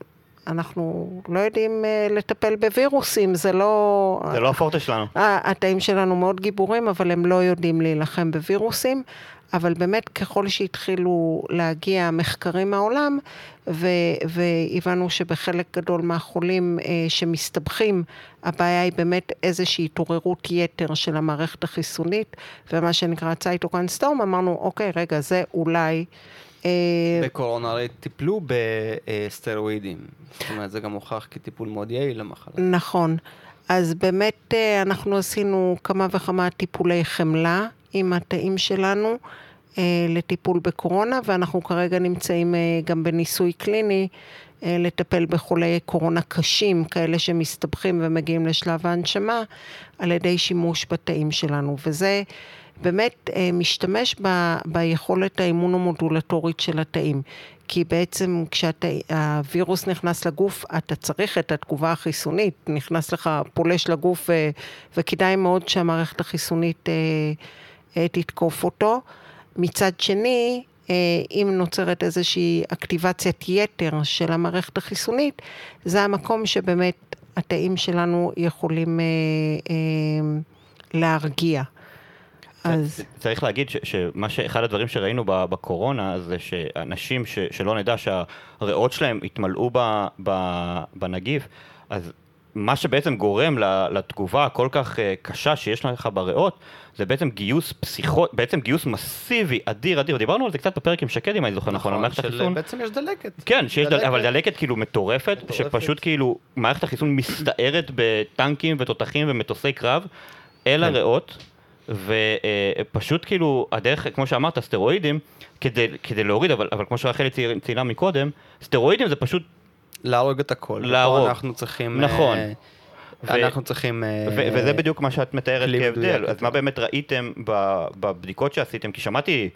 S4: אנחנו לא יודעים אה, לטפל בווירוסים, זה לא...
S3: זה לא הפורטה שלנו.
S4: התאים שלנו מאוד גיבורים, אבל הם לא יודעים להילחם בווירוסים. אבל באמת ככל שהתחילו להגיע מחקרים מהעולם, ו- והבנו שבחלק גדול מהחולים אה, שמסתבכים, הבעיה היא באמת איזושהי התעוררות יתר של המערכת החיסונית, ומה שנקרא צייטוקן סטורם, אמרנו, אוקיי, רגע, זה אולי...
S2: אה, בקורונה הרי טיפלו בסטרואידים, זאת אומרת, זה גם הוכח כטיפול מאוד יעיל למחלה.
S4: נכון. אז באמת אה, אנחנו עשינו כמה וכמה טיפולי חמלה עם התאים שלנו אה, לטיפול בקורונה, ואנחנו כרגע נמצאים אה, גם בניסוי קליני אה, לטפל בחולי קורונה קשים, כאלה שמסתבכים ומגיעים לשלב ההנשמה, על ידי שימוש בתאים שלנו. וזה באמת אה, משתמש ב, ביכולת האימונומודולטורית של התאים. כי בעצם כשהווירוס נכנס לגוף, אתה צריך את התגובה החיסונית, נכנס לך, פולש לגוף, וכדאי מאוד שהמערכת החיסונית... אה, תתקוף אותו. מצד שני, אה, אם נוצרת איזושהי אקטיבציית יתר של המערכת החיסונית, זה המקום שבאמת התאים שלנו יכולים אה, להרגיע.
S3: אז... צריך להגיד שמה שאחד הדברים שראינו בקורונה זה שאנשים ש, שלא נדע שהריאות שלהם התמלאו בנגיף, אז מה שבעצם גורם לתגובה הכל כך קשה שיש לך בריאות, זה בעצם גיוס פסיכו... בעצם גיוס מסיבי, אדיר, אדיר. דיברנו על זה קצת בפרק עם שקד, אם אני זוכר נכון, על מערכת החיסון.
S2: בעצם יש דלקת.
S3: כן, שיש דלקת, אבל דלקת כאילו מטורפת, שפשוט כאילו מערכת החיסון מסתערת בטנקים ותותחים ומטוסי קרב אל כן. הריאות. ופשוט כאילו, הדרך, כמו שאמרת, סטרואידים, כדי, כדי להוריד, אבל, אבל כמו שרחלי ציינה מקודם, סטרואידים זה פשוט...
S2: להרוג את הכל.
S3: להרוג.
S2: אנחנו צריכים...
S3: נכון.
S2: אה, אנחנו צריכים...
S3: אה, וזה בדיוק מה שאת מתארת כהבדל. אז מה באמת ראיתם בבדיקות שעשיתם? כי שמעתי...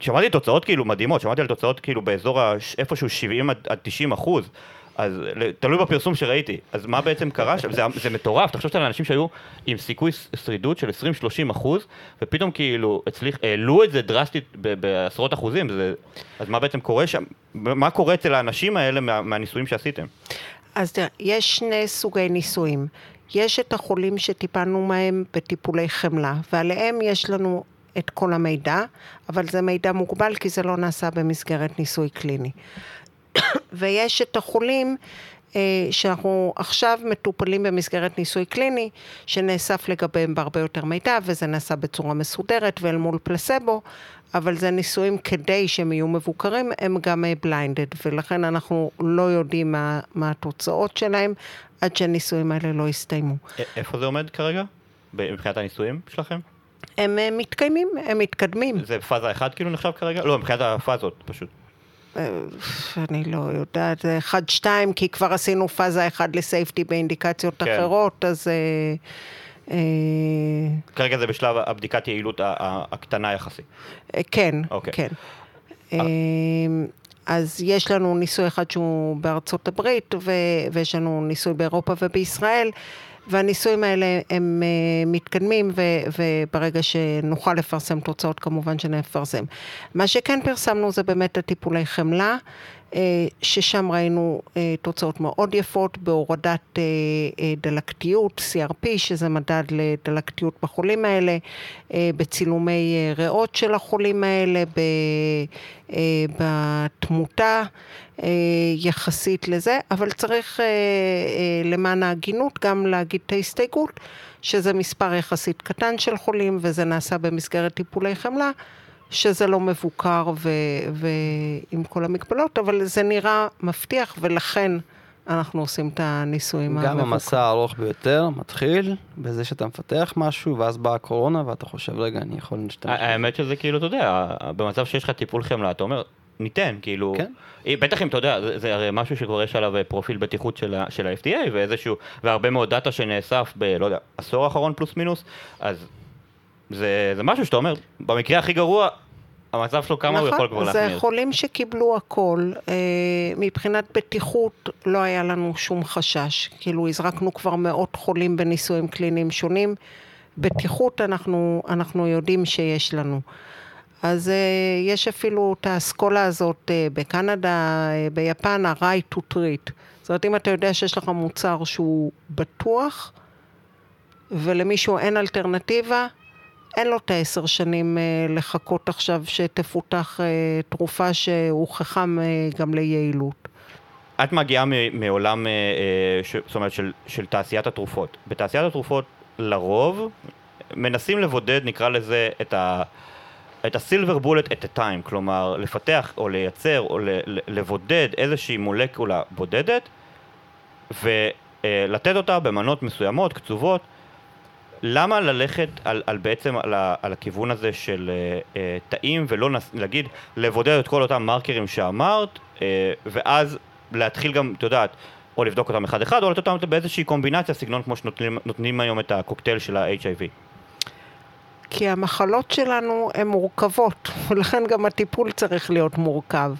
S3: שמעתי תוצאות כאילו מדהימות, שמעתי על תוצאות כאילו באזור איפשהו 70 עד 90 אחוז. אז תלוי בפרסום שראיתי. אז מה בעצם קרה שם? זה, זה מטורף, תחשוב על אנשים שהיו עם סיכוי שרידות של 20-30 אחוז, ופתאום כאילו הצליח, העלו את זה דרסטית בעשרות אחוזים, זה, אז מה בעצם קורה שם? מה קורה אצל האנשים האלה מה, מהניסויים שעשיתם?
S4: אז תראה, יש שני סוגי ניסויים. יש את החולים שטיפלנו מהם בטיפולי חמלה, ועליהם יש לנו את כל המידע, אבל זה מידע מוגבל כי זה לא נעשה במסגרת ניסוי קליני. ויש את החולים אה, שאנחנו עכשיו מטופלים במסגרת ניסוי קליני, שנאסף לגביהם בהרבה יותר מידע, וזה נעשה בצורה מסודרת ואל מול פלסבו, אבל זה ניסויים כדי שהם יהיו מבוקרים, הם גם בליינדד, ולכן אנחנו לא יודעים מה, מה התוצאות שלהם עד שהניסויים האלה לא יסתיימו.
S3: איפה זה עומד כרגע? מבחינת הניסויים שלכם?
S4: הם מתקיימים, הם מתקדמים.
S3: זה פאזה אחת כאילו נחשב כרגע? לא, מבחינת הפאזות פשוט.
S4: אה, אני לא יודעת, זה אחד, שתיים, כי כבר עשינו פאזה אחד לסייפטי באינדיקציות כן. אחרות, אז... אה,
S3: אה, כרגע זה בשלב הבדיקת יעילות הקטנה יחסית.
S4: כן, אוקיי. כן. אז יש לנו ניסוי אחד שהוא בארצות הברית, ויש לנו ניסוי באירופה ובישראל. והניסויים האלה הם uh, מתקדמים, ו, וברגע שנוכל לפרסם תוצאות כמובן שנפרסם. מה שכן פרסמנו זה באמת הטיפולי חמלה. אה, ששם ראינו אה, תוצאות מאוד יפות בהורדת דלקתיות, CRP, שזה מדד לדלקתיות בחולים האלה, בצילומי ריאות של החולים האלה, בתמותה. אה, יחסית לזה, אבל צריך אה, אה, למען ההגינות גם להגיד את ההסתייגות, שזה מספר יחסית קטן של חולים וזה נעשה במסגרת טיפולי חמלה, שזה לא מבוקר ועם כל המגבלות, אבל זה נראה מבטיח ולכן אנחנו עושים את הניסויים
S2: המבוקרים. גם המסע הארוך ביותר מתחיל בזה שאתה מפתח משהו, ואז באה הקורונה ואתה חושב, רגע, אני יכול להשתמש.
S3: האמת שזה כאילו, אתה יודע, במצב שיש לך טיפול חמלה, אתה אומר, ניתן, כאילו, כן. אה, בטח אם אתה יודע, זה, זה הרי משהו שכבר יש עליו אה, פרופיל בטיחות של, ה, של ה-FDA ואיזשהו, והרבה מאוד דאטה שנאסף ב, לא יודע, עשור האחרון פלוס מינוס, אז זה, זה משהו שאתה אומר, במקרה הכי גרוע, המצב שלו כמה נכון, הוא יכול כבר להחמיר.
S4: זה חולים שקיבלו הכל, אה, מבחינת בטיחות לא היה לנו שום חשש, כאילו הזרקנו כבר מאות חולים בניסויים קליניים שונים, בטיחות אנחנו, אנחנו יודעים שיש לנו. אז uh, יש אפילו את האסכולה הזאת uh, בקנדה, uh, ביפן, ה-right to treat. זאת אומרת, אם אתה יודע שיש לך מוצר שהוא בטוח, ולמישהו אין אלטרנטיבה, אין לו את העשר שנים uh, לחכות עכשיו שתפותח uh, תרופה שהוכחה uh, גם ליעילות.
S3: את מגיעה מעולם, uh, ש, זאת אומרת, של, של תעשיית התרופות. בתעשיית התרופות, לרוב, מנסים לבודד, נקרא לזה, את ה... את bullet at a time, כלומר לפתח או לייצר או לבודד איזושהי מולקולה בודדת ולתת אותה במנות מסוימות, קצובות. למה ללכת על, על בעצם על, ה, על הכיוון הזה של uh, תאים ולא נס, להגיד לבודד את כל אותם מרקרים שאמרת uh, ואז להתחיל גם, את יודעת, או לבדוק אותם אחד אחד או לתת אותם באיזושהי קומבינציה, סגנון כמו שנותנים היום את הקוקטייל של ה-HIV.
S4: כי המחלות שלנו הן מורכבות, (laughs) ולכן גם הטיפול צריך להיות מורכב.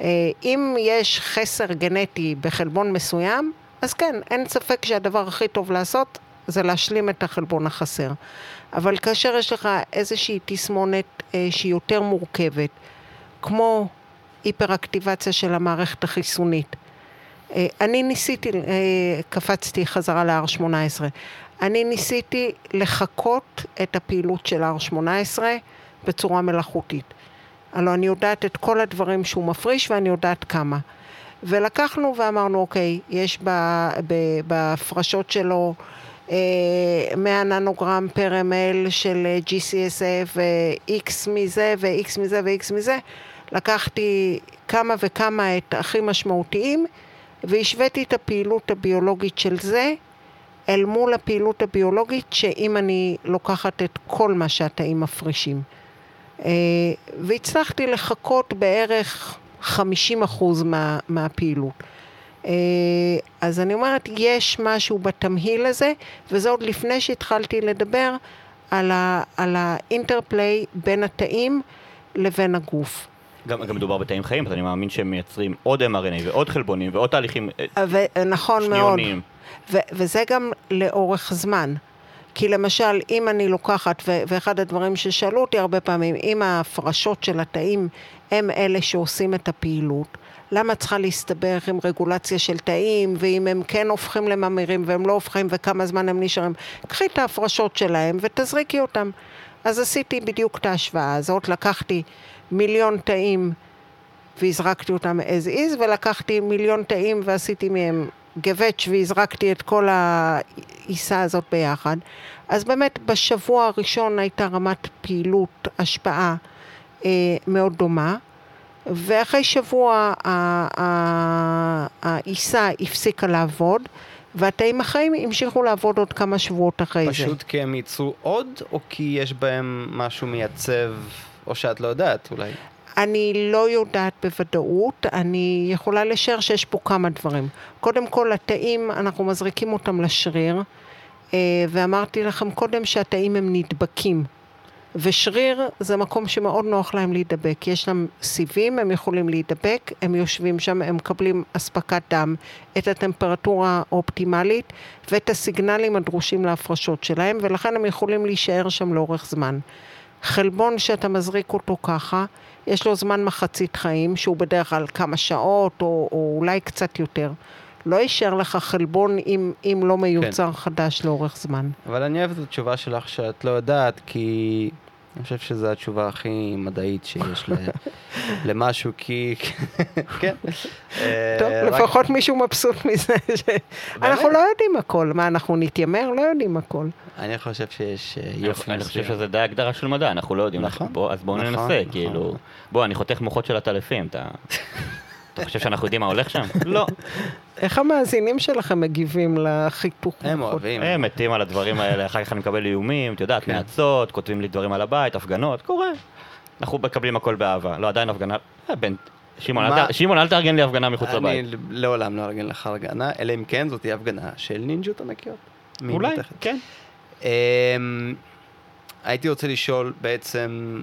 S4: אה, אם יש חסר גנטי בחלבון מסוים, אז כן, אין ספק שהדבר הכי טוב לעשות זה להשלים את החלבון החסר. אבל כאשר יש לך איזושהי תסמונת אה, שהיא יותר מורכבת, כמו היפראקטיבציה של המערכת החיסונית, אה, אני ניסיתי, קפצתי חזרה ל-R18, אני ניסיתי לחקות את הפעילות של R18 בצורה מלאכותית. הלוא אני יודעת את כל הדברים שהוא מפריש ואני יודעת כמה. ולקחנו ואמרנו, אוקיי, יש בהפרשות שלו 100 אה, ננוגרם פר ML של GCSF ו-X מזה ו-X מזה ו-X מזה. לקחתי כמה וכמה את הכי משמעותיים והשוויתי את הפעילות הביולוגית של זה אל מול הפעילות הביולוגית, שאם אני לוקחת את כל מה שהתאים מפרישים. אה, והצלחתי לחכות בערך 50 אחוז מה, מהפעילות. אה, אז אני אומרת, יש משהו בתמהיל הזה, וזה עוד לפני שהתחלתי לדבר על, ה, על האינטרפליי בין התאים לבין הגוף.
S3: גם, גם מדובר בתאים חיים, אז אני מאמין שהם מייצרים עוד mRNA ועוד חלבונים ועוד תהליכים
S4: אה, ו- נכון שניוניים. מאוד. ו- וזה גם לאורך זמן. כי למשל, אם אני לוקחת, ו- ואחד הדברים ששאלו אותי הרבה פעמים, אם ההפרשות של התאים הם אלה שעושים את הפעילות, למה צריכה להסתבך עם רגולציה של תאים, ואם הם כן הופכים לממירים והם לא הופכים, וכמה זמן הם נשארים? קחי את ההפרשות שלהם ותזריקי אותם. אז עשיתי בדיוק את ההשוואה הזאת, לקחתי מיליון תאים והזרקתי אותם as is, ולקחתי מיליון תאים ועשיתי מהם גבץ' והזרקתי את כל העיסה הזאת ביחד. אז באמת בשבוע הראשון הייתה רמת פעילות, השפעה אה, מאוד דומה, ואחרי שבוע העיסה הפסיקה לעבוד. והתאים החיים המשיכו לעבוד עוד כמה שבועות אחרי
S2: פשוט זה. פשוט כי הם ייצרו עוד, או כי יש בהם משהו מייצב, או שאת לא יודעת אולי?
S4: אני לא יודעת בוודאות, אני יכולה לשער שיש פה כמה דברים. קודם כל, התאים, אנחנו מזריקים אותם לשריר, אה, ואמרתי לכם קודם שהתאים הם נדבקים. ושריר זה מקום שמאוד נוח להם להידבק. יש שם סיבים, הם יכולים להידבק, הם יושבים שם, הם מקבלים אספקת דם, את הטמפרטורה האופטימלית ואת הסיגנלים הדרושים להפרשות שלהם, ולכן הם יכולים להישאר שם לאורך זמן. חלבון שאתה מזריק אותו ככה, יש לו זמן מחצית חיים, שהוא בדרך כלל כמה שעות או, או אולי קצת יותר. לא יישאר לך חלבון אם, אם לא מיוצר כן. חדש לאורך זמן.
S2: אבל אני אוהב את התשובה שלך שאת לא יודעת, כי אני חושב שזו התשובה הכי מדעית שיש (laughs) למשהו, כי... כן.
S4: טוב, אה, לפחות מישהו מבסוט מזה. אנחנו לא יודעים הכל. מה, אנחנו נתיימר? לא יודעים הכל.
S2: אני חושב שיש אה, יופי.
S3: אני חושב שזה די הגדרה של מדע, אנחנו לא יודעים. נכון. אז בואו ננסה, נכון, כאילו... נכון. בוא, אני חותך מוחות של הטלפים, אתה... (laughs) אתה חושב שאנחנו יודעים מה הולך שם? לא.
S4: איך המאזינים שלכם מגיבים לחיתוך?
S2: הם אוהבים.
S3: הם מתים על הדברים האלה, אחר כך אני מקבל איומים, את יודעת, כן. נאצות, כותבים לי דברים על הבית, הפגנות, קורה. אנחנו מקבלים הכל באהבה. לא, עדיין הפגנה... אה, שמעון, אל תארגן לי הפגנה מחוץ לבית.
S2: אני לעולם לא אארגן לך הפגנה, אלא אם כן זאת תהיה הפגנה של נינג'ות ענקיות.
S3: אולי, כן. אמ,
S2: הייתי רוצה לשאול בעצם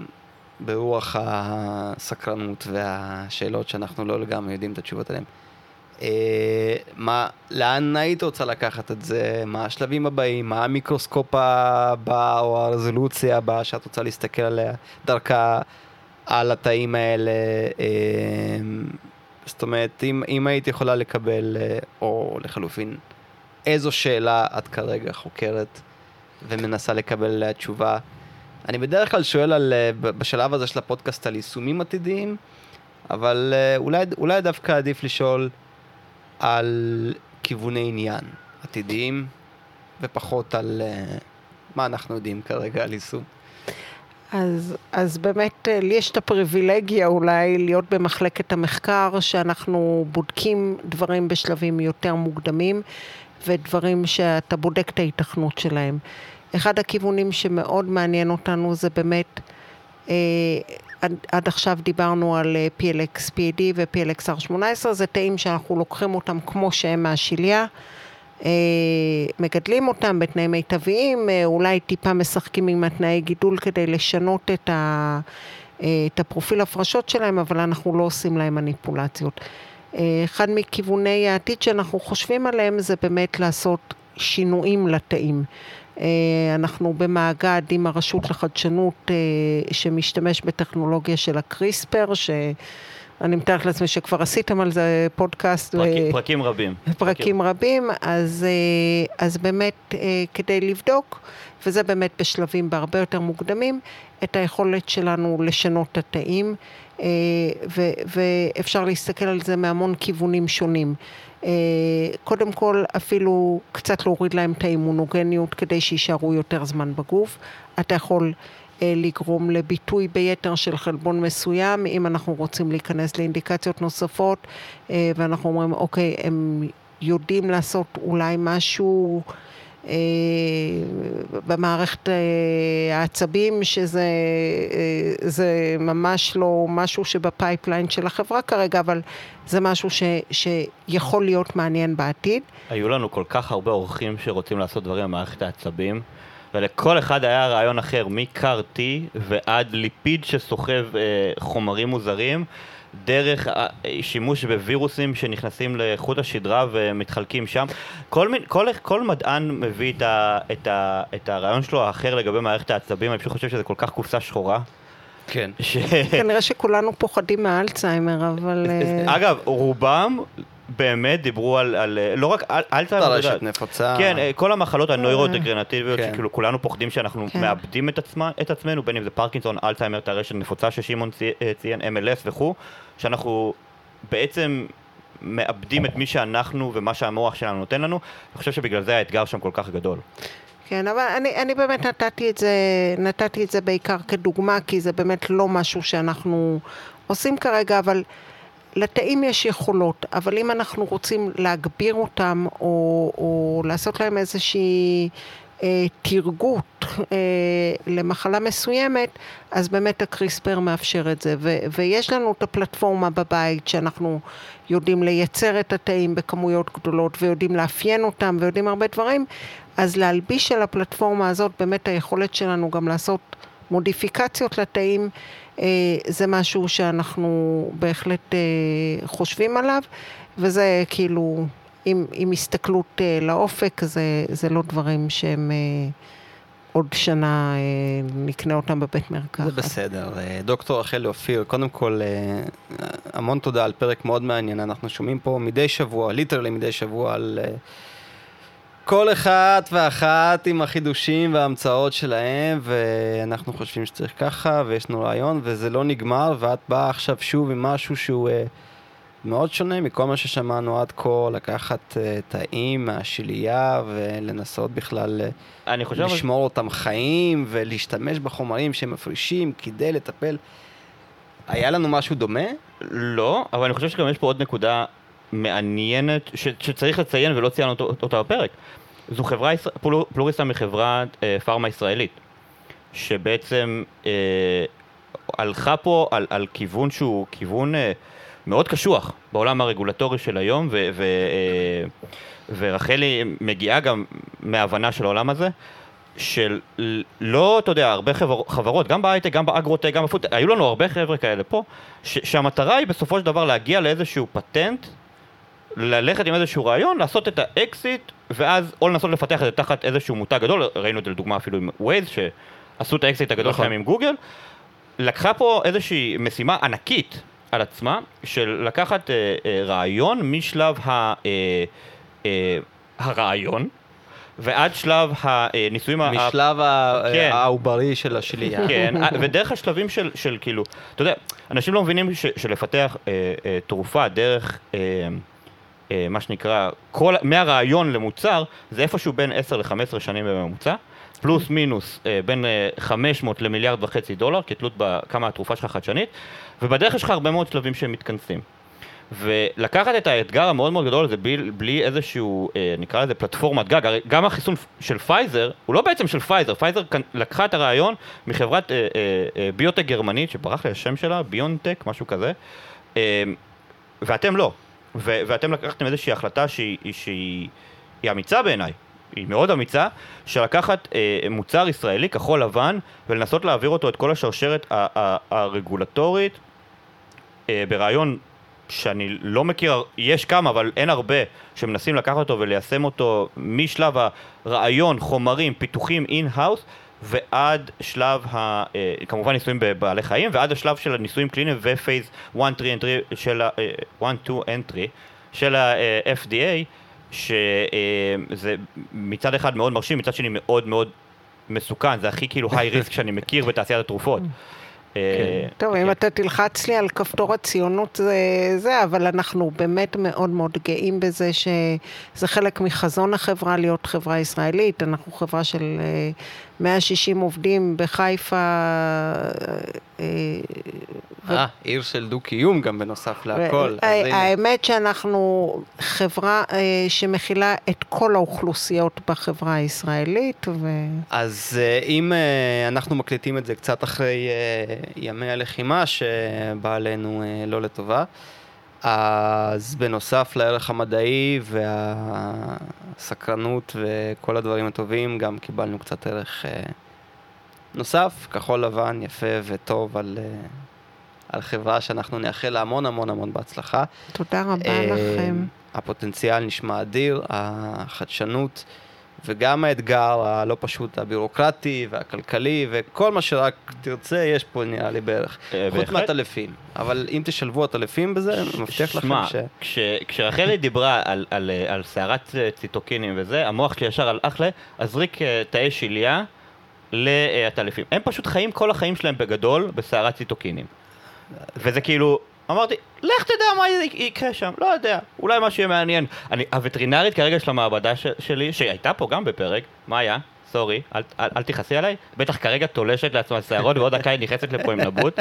S2: ברוח הסקרנות והשאלות שאנחנו לא לגמרי יודעים את התשובות עליהן. אה, מה, לאן היית רוצה לקחת את זה? מה השלבים הבאים? מה המיקרוסקופ הבא או הרזולוציה הבאה שאת רוצה להסתכל עליה דרכה על התאים האלה? אמ, זאת אומרת, אם, אם היית יכולה לקבל, אה, או לחלופין, איזו שאלה את כרגע חוקרת ומנסה לקבל עליה תשובה? אני בדרך כלל שואל על, אה, בשלב הזה של הפודקאסט על יישומים עתידיים, אבל אה, אולי, אולי דווקא עדיף לשאול על כיווני עניין עתידיים, ופחות על uh, מה אנחנו יודעים כרגע על יישום.
S4: אז, אז באמת לי יש את הפריבילגיה אולי להיות במחלקת המחקר, שאנחנו בודקים דברים בשלבים יותר מוקדמים, ודברים שאתה בודק את ההיתכנות שלהם. אחד הכיוונים שמאוד מעניין אותנו זה באמת, אה, עד, עד עכשיו דיברנו על אה, PLX-PAD ו-PLX-R18, זה תאים שאנחנו לוקחים אותם כמו שהם מהשליה, אה, מגדלים אותם בתנאים מיטביים, אה, אולי טיפה משחקים עם התנאי גידול כדי לשנות את, ה, אה, את הפרופיל הפרשות שלהם, אבל אנחנו לא עושים להם מניפולציות. אה, אחד מכיווני העתיד שאנחנו חושבים עליהם זה באמת לעשות שינויים לתאים. אה, אנחנו במאגד עם הרשות לחדשנות אה, שמשתמש בטכנולוגיה של הקריספר, שאני מתארת לעצמי שכבר עשיתם על זה פודקאסט.
S3: פרקים, פרקים רבים.
S4: פרקים רבים, אז, אז באמת כדי לבדוק, וזה באמת בשלבים בהרבה יותר מוקדמים, את היכולת שלנו לשנות את התאים, ואפשר להסתכל על זה מהמון כיוונים שונים. אה, קודם כל אפילו קצת להוריד להם את האימונוגניות כדי שיישארו יותר זמן בגוף. אתה יכול אה, לגרום לביטוי ביתר של חלבון מסוים, אם אנחנו רוצים להיכנס לאינדיקציות נוספות, אה, ואנחנו אומרים, אוקיי, הם יודעים לעשות אולי משהו במערכת אה, העצבים, שזה אה, ממש לא משהו שב pipeline של החברה כרגע, אבל זה משהו ש, שיכול להיות מעניין בעתיד.
S3: היו לנו כל כך הרבה אורחים שרוצים לעשות דברים במערכת העצבים. ולכל אחד היה רעיון אחר, מ-CAR-T ועד lipid שסוחב אה, חומרים מוזרים, דרך שימוש בווירוסים שנכנסים לחוט השדרה ומתחלקים שם. כל, מין, כל, כל מדען מביא את, ה, את, ה, את הרעיון שלו האחר לגבי מערכת העצבים, אני פשוט חושב שזה כל כך קופסה שחורה.
S2: כן.
S4: ש... כנראה שכולנו פוחדים מאלצהיימר, אבל...
S3: אה, (laughs) אגב, רובם באמת דיברו על, על לא רק אלצהיימר,
S2: טרשת נפוצה.
S3: כן, אה, כל המחלות הנוירו-דגרנטיביות, כן. שכאילו כולנו פוחדים שאנחנו כן. מאבדים את, עצמה, את עצמנו, בין אם זה פרקינסון, אלצהיימר, טרשת נפוצה ששמעון אה, ציין, MLS וכו', שאנחנו בעצם מאבדים את מי שאנחנו ומה שהמוח שלנו נותן לנו, אני חושב שבגלל זה האתגר שם כל כך גדול.
S4: כן, אבל אני, אני באמת נתתי את, זה, נתתי את זה בעיקר כדוגמה, כי זה באמת לא משהו שאנחנו עושים כרגע, אבל לתאים יש יכולות, אבל אם אנחנו רוצים להגביר אותם או, או לעשות להם איזושהי אה, תרגות אה, למחלה מסוימת, אז באמת הקריספר מאפשר את זה. ו, ויש לנו את הפלטפורמה בבית שאנחנו יודעים לייצר את התאים בכמויות גדולות ויודעים לאפיין אותם ויודעים הרבה דברים, אז להלביש על הפלטפורמה הזאת באמת היכולת שלנו גם לעשות מודיפיקציות לתאים. אה, זה משהו שאנחנו בהחלט אה, חושבים עליו, וזה כאילו, עם, עם הסתכלות אה, לאופק, זה, זה לא דברים שהם... עוד שנה נקנה אותם בבית מרקחת.
S2: זה בסדר. דוקטור רחלי אופיר, קודם כל, המון תודה על פרק מאוד מעניין. אנחנו שומעים פה מדי שבוע, ליטרלי מדי שבוע, על כל אחת ואחת עם החידושים וההמצאות שלהם, ואנחנו חושבים שצריך ככה, ויש לנו רעיון, וזה לא נגמר, ואת באה עכשיו שוב עם משהו שהוא אה, מאוד שונה מכל מה ששמענו עד כה, לקחת אה, תאים מהשלייה ולנסות בכלל אה, לשמור אבל... אותם חיים, ולהשתמש בחומרים שהם מפרישים כדי לטפל. היה לנו משהו דומה?
S3: לא, אבל אני חושב שגם יש פה עוד נקודה מעניינת ש, שצריך לציין ולא ציינו אותה בפרק. זו חברה, פלור, פלוריסטה מחברת אה, פארמה ישראלית, שבעצם אה, הלכה פה על, על כיוון שהוא כיוון אה, מאוד קשוח בעולם הרגולטורי של היום, ו, ו, אה, ורחלי מגיעה גם מההבנה של העולם הזה. של לא, אתה יודע, הרבה חבר, חברות, גם בהייטק, גם באגרוטק, גם בפוט, היו לנו הרבה חבר'ה כאלה פה, ש, שהמטרה היא בסופו של דבר להגיע לאיזשהו פטנט ללכת עם איזשהו רעיון, לעשות את האקזיט, ואז או לנסות לפתח את זה תחת איזשהו מותג גדול, ראינו את זה לדוגמה אפילו עם ווייז, שעשו את האקזיט הגדול
S2: נכון.
S3: שלהם עם גוגל, לקחה פה איזושהי משימה ענקית על עצמה, של לקחת אה, אה, רעיון משלב ה, אה, אה, הרעיון, ועד שלב הניסויים ה...
S2: משלב ה-
S3: כן.
S2: העוברי של השלייה. (laughs)
S3: כן, אה, ודרך השלבים של, של כאילו, אתה יודע, אנשים לא מבינים ש, שלפתח אה, אה, תרופה דרך אה, אה, מה שנקרא, כל, מהרעיון למוצר, זה איפשהו בין 10 ל-15 שנים בממוצע, פלוס מינוס אה, בין אה, 500 למיליארד וחצי דולר, כתלות בכמה התרופה שלך חדשנית, ובדרך יש לך הרבה מאוד שלבים שהם מתכנסים. ולקחת את האתגר המאוד מאוד גדול הזה בלי, בלי איזשהו, אה, נקרא לזה פלטפורמת גג, הרי גם החיסון של פייזר, הוא לא בעצם של פייזר, פייזר כאן- לקחה את הרעיון מחברת אה, אה, אה, ביוטק גרמנית, שברח לי השם שלה, ביונטק, משהו כזה, אה, ואתם לא. ו- ואתם לקחתם איזושהי החלטה שהיא, שהיא היא אמיצה בעיניי, היא מאוד אמיצה, של לקחת אה, מוצר ישראלי כחול לבן ולנסות להעביר אותו את כל השרשרת הרגולטורית ברעיון שאני לא מכיר, יש כמה, אבל אין הרבה, שמנסים לקחת אותו וליישם אותו משלב הרעיון, חומרים, פיתוחים in-house, ועד שלב, ה, אה, כמובן ניסויים בבעלי חיים, ועד השלב של הניסויים קליניים ו phase 1, 3 and 3 של. אה, 1, 2 and 3 של ה-FDA, שזה מצד אחד מאוד מרשים, מצד שני מאוד מאוד מסוכן, זה הכי כאילו high risk שאני מכיר בתעשיית התרופות. (laughs) אה,
S4: טוב, אם אתה תלחץ לי על כפתור הציונות זה זה, אבל אנחנו באמת מאוד מאוד גאים בזה שזה חלק מחזון החברה להיות חברה ישראלית. אנחנו חברה של אה, 160 עובדים בחיפה. אה,
S2: אה, עיר של דו-קיום גם בנוסף להכל.
S4: ה-
S2: הנה.
S4: האמת שאנחנו חברה אה, שמכילה את כל האוכלוסיות בחברה הישראלית, ו...
S2: אז אה, אם אה, אנחנו מקליטים את זה קצת אחרי אה, ימי הלחימה שבא עלינו אה, לא לטובה, אז בנוסף לערך המדעי והסקרנות וכל הדברים הטובים, גם קיבלנו קצת ערך אה, נוסף, כחול לבן, יפה וטוב על, אה, על חברה שאנחנו נאחל לה המון המון המון בהצלחה.
S4: תודה רבה
S2: אה,
S4: לכם.
S2: הפוטנציאל נשמע אדיר, החדשנות וגם האתגר הלא פשוט הבירוקרטי והכלכלי וכל מה שרק תרצה יש פה נראה לי בערך.
S3: אה,
S2: חוץ. מהטלפים. אבל אם תשלבו עטלפים בזה, אני מבטיח לכם
S3: שמע,
S2: ש...
S3: כש, כשרחלי דיברה על, על, אה, על סערת ציטוקינים וזה, המוח שלי ישר הלך להזריק אה, תאי שליה לעטלפים. הם פשוט חיים כל החיים שלהם בגדול בסערת ציטוקינים. וזה כאילו, אמרתי, לך תדע מה יקרה שם, לא יודע, אולי משהו יהיה מעניין. אני, הווטרינרית כרגע של המעבדה ש, שלי, שהייתה פה גם בפרק, מה היה? סורי, אל, אל, אל תכעסי עליי, בטח כרגע תולשת לעצמה שערות ועוד דקה היא נכנסת לפה עם נבוט.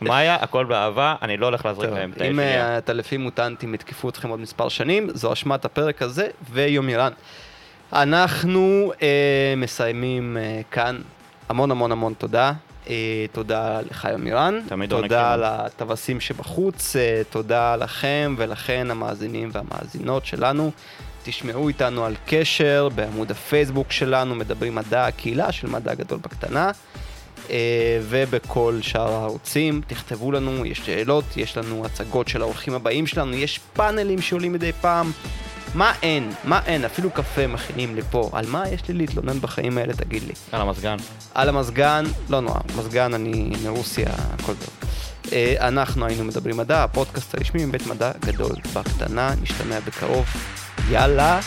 S3: מאיה, הכל באהבה, אני לא הולך להזריק להם תאי
S2: אם. אה, הטלפים מוטנטים יתקפו אתכם עוד מספר שנים, זו אשמת הפרק הזה ויום איראן. אנחנו אה, מסיימים אה, כאן. המון המון המון תודה. אה, תודה לך יום איראן.
S3: תמיד עונג
S2: תודה. לטווסים שבחוץ. אה, תודה לכם ולכן המאזינים והמאזינות שלנו. תשמעו איתנו על קשר בעמוד הפייסבוק שלנו, מדברים מדע, הקהילה של מדע גדול בקטנה. אה, ובכל שאר הערוצים, תכתבו לנו, יש שאלות, יש לנו הצגות של האורחים הבאים שלנו, יש פאנלים שעולים מדי פעם. מה אין? מה אין? אפילו קפה מכינים לי פה. על מה יש לי להתלונן בחיים האלה, תגיד לי.
S3: על המזגן.
S2: על המזגן, לא נורא, מזגן אני מרוסיה, הכל טוב. אה, אנחנו היינו מדברים מדע, הפודקאסט הרשמי מבית מדע גדול בקטנה, נשתמע בקרוב. יאללה,